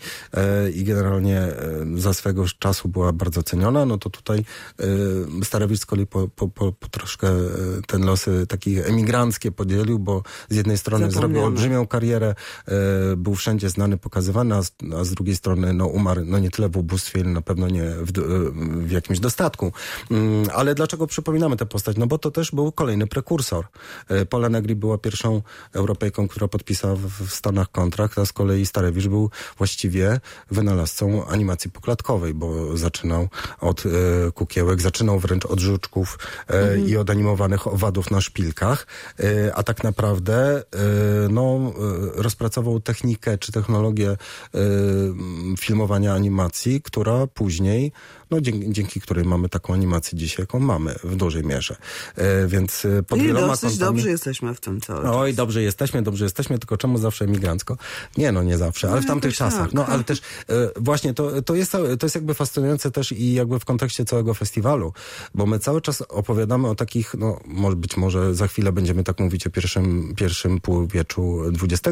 [SPEAKER 5] i generalnie za swego czasu była bardzo ceniona, no to tutaj Starewicz z kolei po, po, po, po troszkę ten losy takie emigranckie podzielił, bo z jednej strony zrobił olbrzymią karierę, był wszędzie znany, pokazywany, a z, a z drugiej strony no, umarł no nie tyle w ubóstwie, na pewno nie w, w jakimś dostatku. Ale dlaczego przypominamy tę postać? No bo to też był kolejny prekursor. E, Pola Negri była pierwszą Europejką, która podpisała w, Stanach kontrakt, a z kolei Starewicz był właściwie wynalazcą animacji poklatkowej, bo zaczynał od e, kukiełek, zaczynał wręcz od żuczków e, i od animowanych owadów na szpilkach, a tak naprawdę no, rozpracował technikę czy technologię filmowania animacji, która później no, dzięki, dzięki której mamy taką animację dzisiaj, jaką mamy w dużej mierze. E, więc e, pod
[SPEAKER 4] I
[SPEAKER 5] wieloma
[SPEAKER 4] dosyć
[SPEAKER 5] kątami...
[SPEAKER 4] dobrze jesteśmy w tym cały czas.
[SPEAKER 5] Oj, dobrze jesteśmy, dobrze jesteśmy, tylko czemu zawsze emigrancko? Nie, no nie zawsze, ale
[SPEAKER 4] No
[SPEAKER 5] w tamtych
[SPEAKER 4] jakoś
[SPEAKER 5] czasach.
[SPEAKER 4] tak.
[SPEAKER 5] No ale też e, właśnie to, to, jest, to jest jakby fascynujące też i jakby w kontekście całego festiwalu, bo my cały czas opowiadamy o takich, no może być może za chwilę będziemy tak mówić o pierwszym, pierwszym półwieczu XXI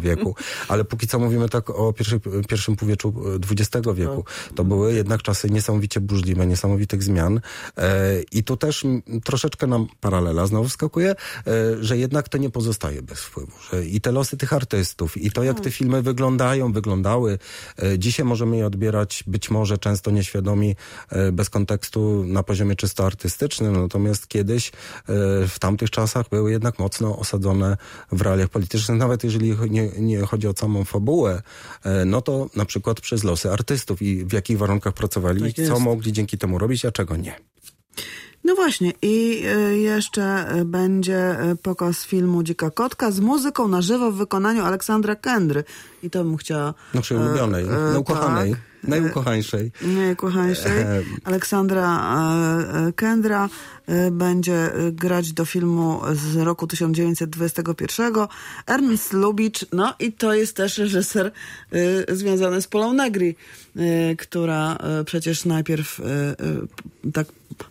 [SPEAKER 5] wieku, ale póki co mówimy tak o pierwszej, pierwszym półwieczu XX wieku. To były jednak czasy niesamowicie burzliwe, niesamowitych zmian e, i tu też troszeczkę nam paralela znowu wskakuje, e, że jednak to nie pozostaje bez wpływu. Że I te losy tych artystów, i to jak te filmy wyglądają, wyglądały. E, dzisiaj możemy je odbierać być może często nieświadomi, bez kontekstu na poziomie czysto artystycznym, natomiast kiedyś w tamtych czasach były jednak mocno osadzone w realiach politycznych, nawet jeżeli nie, nie chodzi o samą fabułę, no to na przykład przez losy artystów i w jakich warunkach pracowali,
[SPEAKER 4] Tak
[SPEAKER 5] i co
[SPEAKER 4] jest.
[SPEAKER 5] mogli dzięki temu robić, a czego nie.
[SPEAKER 4] No właśnie, i y, jeszcze y, będzie y, pokaz filmu Dzika Kotka z muzyką na żywo w wykonaniu Aleksandra Kendry. I to bym chciała...
[SPEAKER 5] Naszej ulubionej,
[SPEAKER 4] e, e,
[SPEAKER 5] naukochanej,
[SPEAKER 4] tak.
[SPEAKER 5] Najukochańszej.
[SPEAKER 4] Najkochańszej.
[SPEAKER 5] E,
[SPEAKER 4] Aleksandra e, e, Kendra e, będzie grać do filmu z roku 1921. Ernst Lubitsch, no i to jest też reżyser związany z Polą Negri, która przecież najpierw tak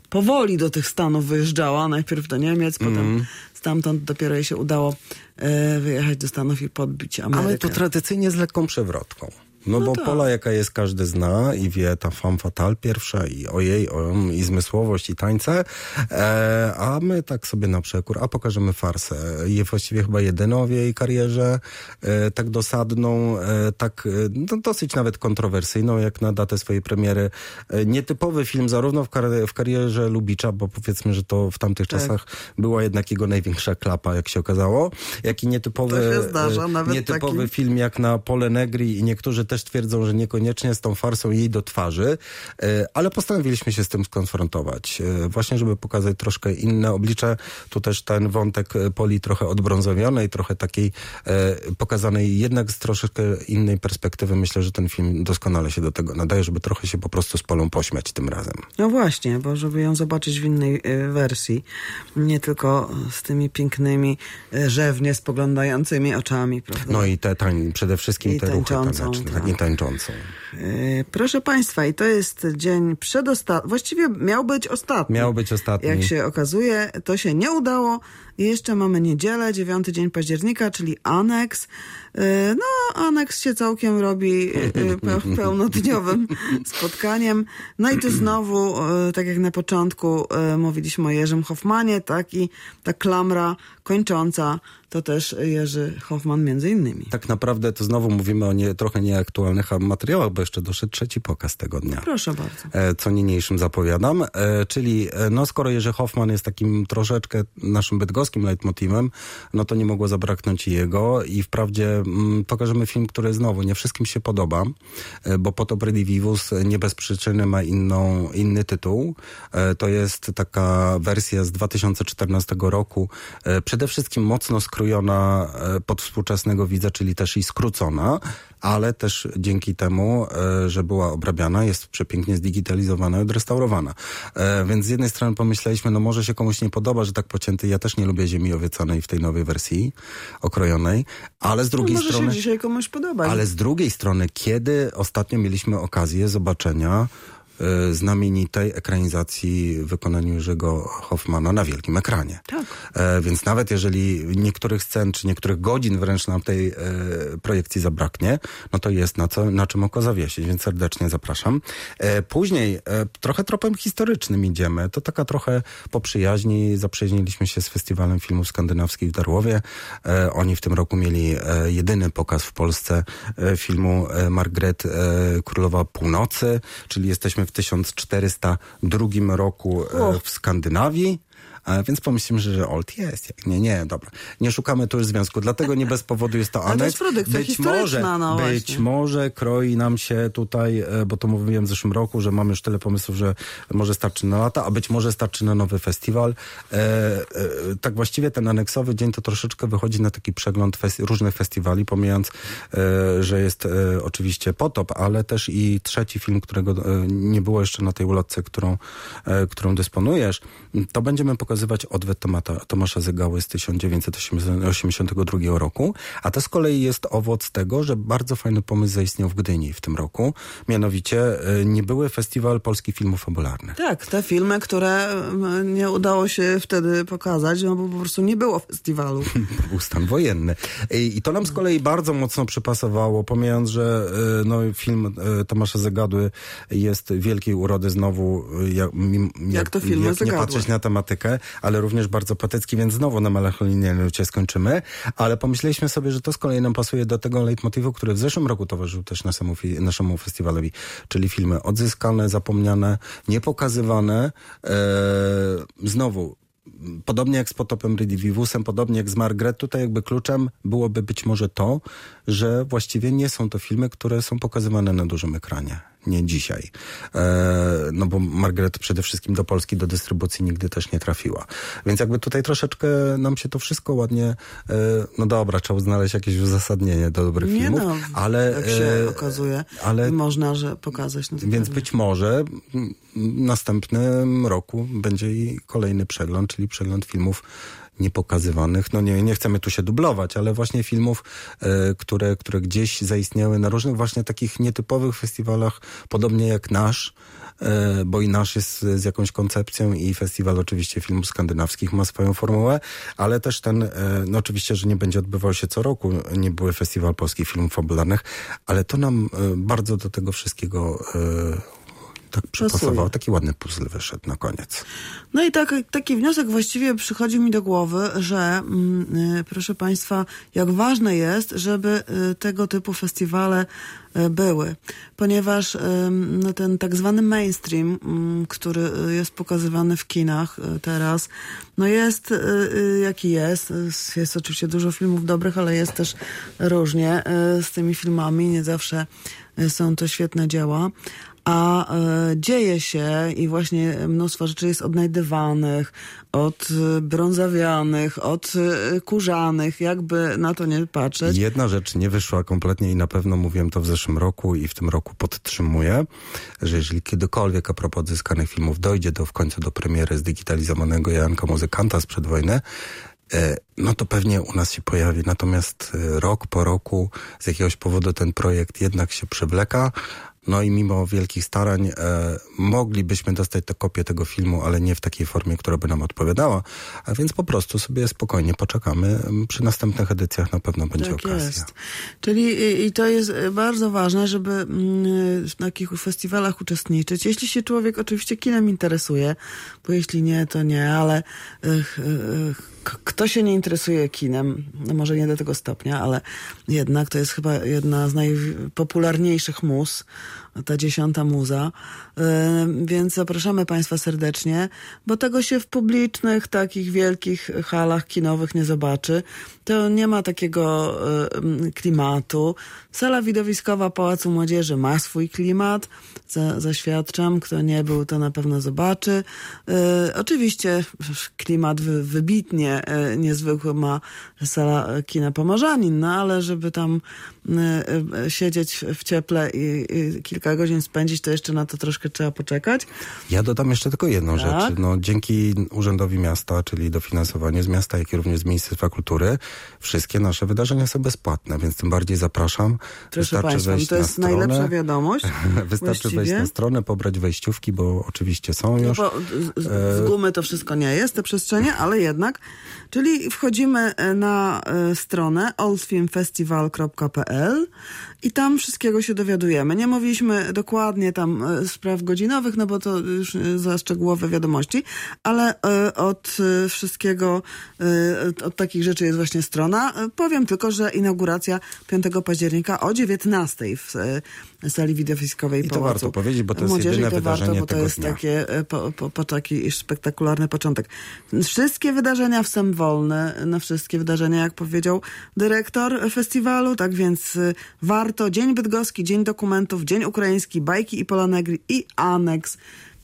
[SPEAKER 4] powoli do tych Stanów wyjeżdżała. Najpierw do Niemiec,
[SPEAKER 5] Mhm.
[SPEAKER 4] potem stamtąd dopiero jej się udało wyjechać do Stanów i podbić Amerykę.
[SPEAKER 5] Ale to tradycyjnie z lekką przewrotką. No,
[SPEAKER 4] No
[SPEAKER 5] bo
[SPEAKER 4] tak.
[SPEAKER 5] pola jaka jest każdy zna i wie ta femme fatale pierwsza i ojej, o, i zmysłowość i tańce, e, a my tak sobie na przekór, a pokażemy farsę. I właściwie chyba jedyną w jej karierze, e, tak dosadną, e, tak e, no, dosyć nawet kontrowersyjną, jak na datę swojej premiery. E, nietypowy film zarówno w, kar- w karierze Lubicza, bo powiedzmy, że to w tamtych
[SPEAKER 4] Tak.
[SPEAKER 5] czasach była jednak jego największa klapa, jak się okazało, jak i nietypowy,
[SPEAKER 4] zdarza,
[SPEAKER 5] e, nietypowy
[SPEAKER 4] taki.
[SPEAKER 5] film jak na Pole Negri i niektórzy też twierdzą, że niekoniecznie z tą farsą jej do twarzy, e, ale postanowiliśmy się z tym skonfrontować. e, Właśnie, żeby pokazać troszkę inne oblicze. Tu też ten wątek e, Poli trochę odbrązowionej, trochę takiej pokazanej jednak z troszeczkę innej perspektywy. Myślę, że ten film doskonale się do tego nadaje, żeby trochę się po prostu z Polą pośmiać tym razem.
[SPEAKER 4] No właśnie, bo żeby ją zobaczyć w innej wersji, nie tylko z tymi pięknymi, rzewnie spoglądającymi oczami, prawda?
[SPEAKER 5] No i te tań, przede wszystkim
[SPEAKER 4] I
[SPEAKER 5] te ruchy taneczne,
[SPEAKER 4] tak.
[SPEAKER 5] tak. i tańczącą.
[SPEAKER 4] Y, proszę Państwa, i to jest dzień przedostatni, właściwie miał być ostatni.
[SPEAKER 5] Miał być ostatni.
[SPEAKER 4] Jak się okazuje, to się nie udało. I jeszcze mamy niedzielę, dziewiąty dzień października, czyli aneks. Y, No, aneks się całkiem robi pe- pełnodniowym spotkaniem. No i tu znowu, tak jak na początku mówiliśmy o Jerzym Hoffmanie, tak i ta klamra kończąca to też Jerzy Hoffman między innymi.
[SPEAKER 5] Tak naprawdę to znowu mówimy o nie, trochę nieaktualnych materiałach, bo jeszcze doszedł trzeci pokaz tego dnia.
[SPEAKER 4] Proszę bardzo.
[SPEAKER 5] E, co niniejszym zapowiadam. E, czyli, e, no skoro Jerzy Hoffman jest takim troszeczkę naszym bydgoskim leitmotivem, no to nie mogło zabraknąć i jego. I wprawdzie mm, pokażemy film, który znowu nie wszystkim się podoba, bo Potop Redivivus nie bez przyczyny ma inną, inny tytuł. To jest taka wersja z 2014 roku, przede wszystkim mocno skrojona pod współczesnego widza, czyli też i skrócona, ale też dzięki temu, że była obrabiana, jest przepięknie zdigitalizowana i odrestaurowana. E, Więc z jednej strony pomyśleliśmy, no może się komuś nie podoba, że tak pocięty, ja też nie lubię ziemi obiecanej w tej nowej wersji okrojonej, ale z drugiej
[SPEAKER 4] No, może
[SPEAKER 5] strony...
[SPEAKER 4] się dzisiaj komuś podobać.
[SPEAKER 5] Ale z drugiej strony, kiedy ostatnio mieliśmy okazję zobaczenia e, znamienitej ekranizacji w wykonaniu Jerzego Hoffmana na wielkim ekranie.
[SPEAKER 4] Tak.
[SPEAKER 5] E, więc nawet jeżeli niektórych scen, czy niektórych godzin wręcz nam tej e, projekcji zabraknie, no to jest na, co, na czym oko zawiesić, więc serdecznie zapraszam. E, później e, trochę tropem historycznym idziemy. To taka trochę po przyjaźni. Zaprzyjaźniliśmy się z Festiwalem Filmów Skandynawskich w Darłowie. E, oni w tym roku mieli e, jedyny pokaz w Polsce e, filmu e, Margaret e, Królowa Północy, czyli jesteśmy w 1402 roku e, w Skandynawii. Więc pomyślimy, że, Old jest. Nie, nie, dobra. Nie szukamy tu już związku, dlatego nie bez powodu jest to
[SPEAKER 4] Ale to
[SPEAKER 5] Anek.
[SPEAKER 4] jest produkcja
[SPEAKER 5] być może,
[SPEAKER 4] no
[SPEAKER 5] być może kroi nam się tutaj, e, bo to mówiłem w zeszłym roku, że mamy już tyle pomysłów, że może starczy na lata, a być może starczy na nowy festiwal. E, e, tak właściwie ten aneksowy dzień to troszeczkę wychodzi na taki przegląd festi- różnych festiwali, pomijając, e, że jest e, oczywiście Potop, ale też i trzeci film, którego e, nie było jeszcze na tej ulotce, którą, którą dysponujesz. To będziemy pokazywać odwet Tomata, Tomasza Zegały z 1982 roku, a to z kolei jest owoc tego, że bardzo fajny pomysł zaistniał w Gdyni w tym roku. Mianowicie e, nie były festiwal polskich filmów fabularnych.
[SPEAKER 4] Tak, te filmy, które mm, nie udało się wtedy pokazać, no bo po prostu nie było festiwalu.
[SPEAKER 5] Był stan wojenny. I, to nam z kolei bardzo mocno przypasowało, pomijając, że e, no, film Tomasza Zagadły jest wielkiej urody znowu, jak, mim,
[SPEAKER 4] Jak to filmy
[SPEAKER 5] jak nie patrzeć na tematykę, ale również bardzo poetycki, więc znowu na melancholijnej nucie skończymy. Ale pomyśleliśmy sobie, że to z kolei nam pasuje do tego leitmotivu, który w zeszłym roku towarzyszył też naszemu, naszemu festiwalowi, czyli filmy odzyskane, zapomniane, niepokazywane. E, znowu, podobnie jak z Potopem Redivivusem, podobnie jak z Margaret, tutaj jakby kluczem byłoby być może to, że właściwie nie są to filmy, które są pokazywane na dużym ekranie. Nie dzisiaj. E, no bo Margaret przede wszystkim do Polski, do dystrybucji nigdy też nie trafiła. Więc jakby tutaj troszeczkę nam się to wszystko ładnie, e, no dobra, trzeba znaleźć jakieś uzasadnienie do dobrych
[SPEAKER 4] Nie
[SPEAKER 5] filmów,
[SPEAKER 4] no,
[SPEAKER 5] ale...
[SPEAKER 4] jak się
[SPEAKER 5] e,
[SPEAKER 4] okazuje,
[SPEAKER 5] ale
[SPEAKER 4] można, że pokazać. No
[SPEAKER 5] więc
[SPEAKER 4] pewnie.
[SPEAKER 5] być może w następnym roku będzie i kolejny przegląd, czyli przegląd filmów niepokazywanych. No nie, nie chcemy tu się dublować, ale właśnie filmów, e, które, które gdzieś zaistniały na różnych właśnie takich nietypowych festiwalach, podobnie jak nasz, e, bo i nasz jest z jakąś koncepcją i festiwal oczywiście filmów skandynawskich ma swoją formułę, ale też ten, e, no oczywiście, że nie będzie odbywał się co roku, nie były festiwal polskich filmów fabularnych, ale to nam bardzo do tego wszystkiego tak przypasowało. Taki ładny puzzle wyszedł na koniec.
[SPEAKER 4] No i tak, taki wniosek właściwie przychodzi mi do głowy, że mm, y, proszę Państwa, jak ważne jest, żeby y, tego typu festiwale y, były, ponieważ no, ten tak zwany mainstream, ym, który jest pokazywany w kinach teraz, no jest jaki jest. Jest oczywiście dużo filmów dobrych, ale jest też różnie z tymi filmami. Nie zawsze są to świetne dzieła. A e, dzieje się i właśnie mnóstwo rzeczy jest odnajdywanych, odbrązawianych, odkurzanych, jakby na to nie patrzeć.
[SPEAKER 5] Jedna rzecz nie wyszła kompletnie i na pewno mówiłem to w zeszłym roku i w tym roku podtrzymuję, że jeżeli kiedykolwiek a propos odzyskanych filmów dojdzie do w końcu do premiery zdigitalizowanego Janka Muzykanta sprzed wojny, e, no to pewnie u nas się pojawi. Natomiast e, rok po roku z jakiegoś powodu ten projekt jednak się przewleka. No i mimo wielkich starań e, moglibyśmy dostać tę kopię tego filmu, ale nie w takiej formie, która by nam odpowiadała. A więc po prostu sobie spokojnie poczekamy. Przy następnych edycjach na pewno będzie
[SPEAKER 4] Tak
[SPEAKER 5] okazja.
[SPEAKER 4] jest. Czyli i, to jest y, bardzo ważne, żeby w takich festiwalach uczestniczyć. Jeśli się człowiek oczywiście kinem interesuje, bo jeśli nie, to nie, ale y, y, k- kto się nie interesuje kinem, no może nie do tego stopnia, ale jednak to jest chyba jedna z najpopularniejszych mus, ta dziesiąta muza. Więc zapraszamy Państwa serdecznie, bo tego się w publicznych, takich wielkich halach kinowych nie zobaczy. To nie ma takiego klimatu. Sala widowiskowa Pałacu Młodzieży ma swój klimat. Za, zaświadczam, kto nie był, to na pewno zobaczy. Y, oczywiście klimat wy, wybitnie y, niezwykły ma sala kina Pomorzanin, no ale żeby tam siedzieć w cieple i, i kilka godzin spędzić, to jeszcze na to troszkę trzeba poczekać.
[SPEAKER 5] Ja dodam jeszcze tylko jedną
[SPEAKER 4] Tak.
[SPEAKER 5] rzecz. No, dzięki Urzędowi Miasta, czyli dofinansowaniu z miasta, jak i również z Ministerstwa Kultury, wszystkie nasze wydarzenia są bezpłatne, więc tym bardziej zapraszam.
[SPEAKER 4] Proszę Państwa,
[SPEAKER 5] wejść
[SPEAKER 4] to
[SPEAKER 5] na
[SPEAKER 4] jest
[SPEAKER 5] stronę.
[SPEAKER 4] najlepsza wiadomość.
[SPEAKER 5] Wystarczy wejść
[SPEAKER 4] właściwie.
[SPEAKER 5] na stronę, pobrać wejściówki, bo oczywiście są
[SPEAKER 4] No
[SPEAKER 5] już.
[SPEAKER 4] bo z, z- z gumy to wszystko nie jest, te przestrzenie, ale jednak. Czyli wchodzimy e, na e, stronę oldfilmfestival.pl 嗯。I tam wszystkiego się dowiadujemy. Nie, mówi, mówiliśmy dokładnie tam e, spraw godzinowych, no bo to już e, za szczegółowe wiadomości, ale e, od wszystkiego, od takich rzeczy jest właśnie strona. Powiem tylko, że inauguracja 5 października o 19 w sali wideofiskowej
[SPEAKER 6] I to
[SPEAKER 4] Pałacu
[SPEAKER 6] warto powiedzieć, bo to jest
[SPEAKER 4] Młodzieży.
[SPEAKER 6] jedyne
[SPEAKER 4] to warto,
[SPEAKER 6] wydarzenie
[SPEAKER 4] bo to jest
[SPEAKER 6] dnia.
[SPEAKER 4] takie po, po, po taki spektakularny początek. Wszystkie wydarzenia wstęp wolny, na wszystkie wydarzenia, jak powiedział dyrektor festiwalu, tak więc y, warto. Dzień Bydgoski, Dzień Dokumentów, Dzień Ukraiński, Bajki i Polanegri i Aneks.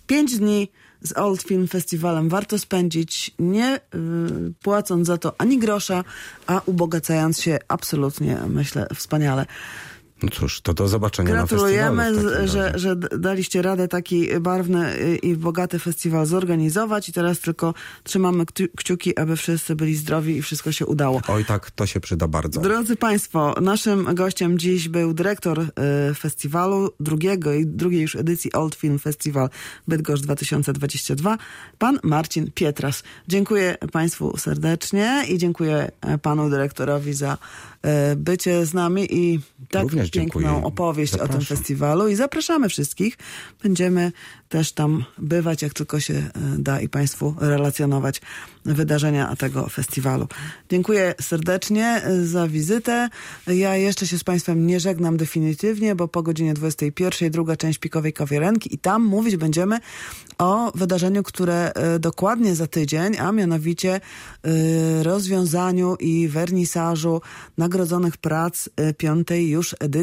[SPEAKER 4] Pięć dni z Old Film Festiwalem warto spędzić, nie y, płacąc za to ani grosza, a ubogacając się absolutnie, myślę, wspaniale.
[SPEAKER 6] No cóż, to do zobaczenia
[SPEAKER 4] Gratulujemy,
[SPEAKER 6] na festiwalu.
[SPEAKER 4] że, że daliście radę taki barwny y, i bogaty festiwal zorganizować i teraz tylko trzymamy kciu- kciuki, aby wszyscy byli zdrowi i wszystko się udało.
[SPEAKER 6] Oj tak, to się przyda bardzo.
[SPEAKER 4] Drodzy Państwo, naszym gościem dziś był dyrektor y, festiwalu drugiego i drugiej już edycji Old Film Festival Bydgoszcz 2022, pan Marcin Pietras. Dziękuję Państwu serdecznie i dziękuję e, panu dyrektorowi za e, bycie z nami i tak
[SPEAKER 6] Również
[SPEAKER 4] piękną
[SPEAKER 6] dziękuję.
[SPEAKER 4] opowieść o tym
[SPEAKER 6] Zapraszam.
[SPEAKER 4] festiwalu i zapraszamy wszystkich. Będziemy też tam bywać, jak tylko się e, da i Państwu relacjonować wydarzenia tego festiwalu. Dziękuję serdecznie e, za wizytę. Ja jeszcze się z Państwem nie żegnam definitywnie, bo po godzinie 21 druga część Pikowej Kawiarenki i tam mówić będziemy o wydarzeniu, które e, dokładnie za tydzień, a mianowicie rozwiązaniu i wernisażu nagrodzonych prac piątej już edycji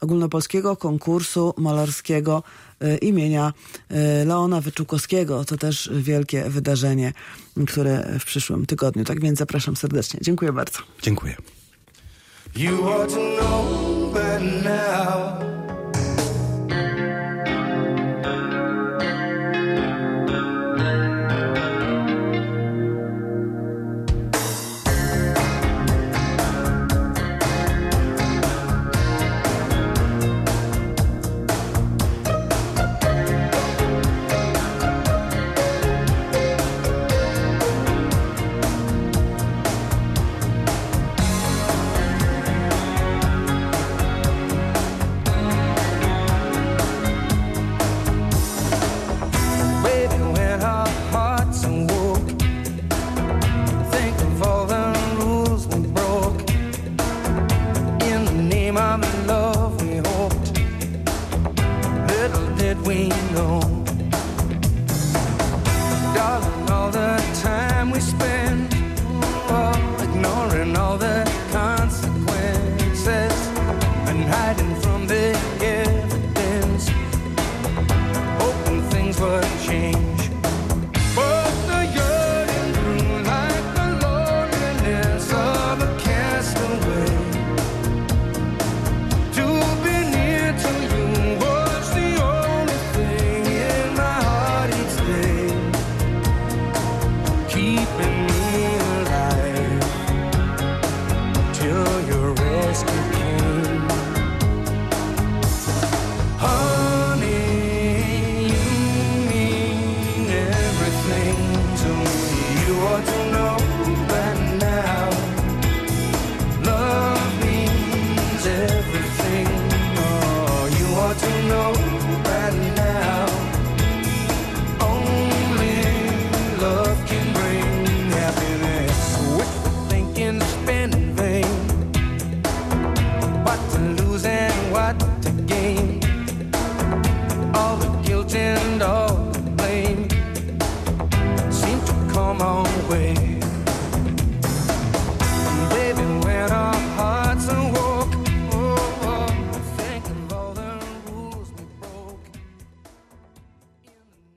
[SPEAKER 4] ogólnopolskiego konkursu malarskiego e, imienia e, Leona Wyczółkowskiego. To też wielkie wydarzenie, które w przyszłym tygodniu. Tak więc zapraszam serdecznie. Dziękuję bardzo.
[SPEAKER 6] Dziękuję.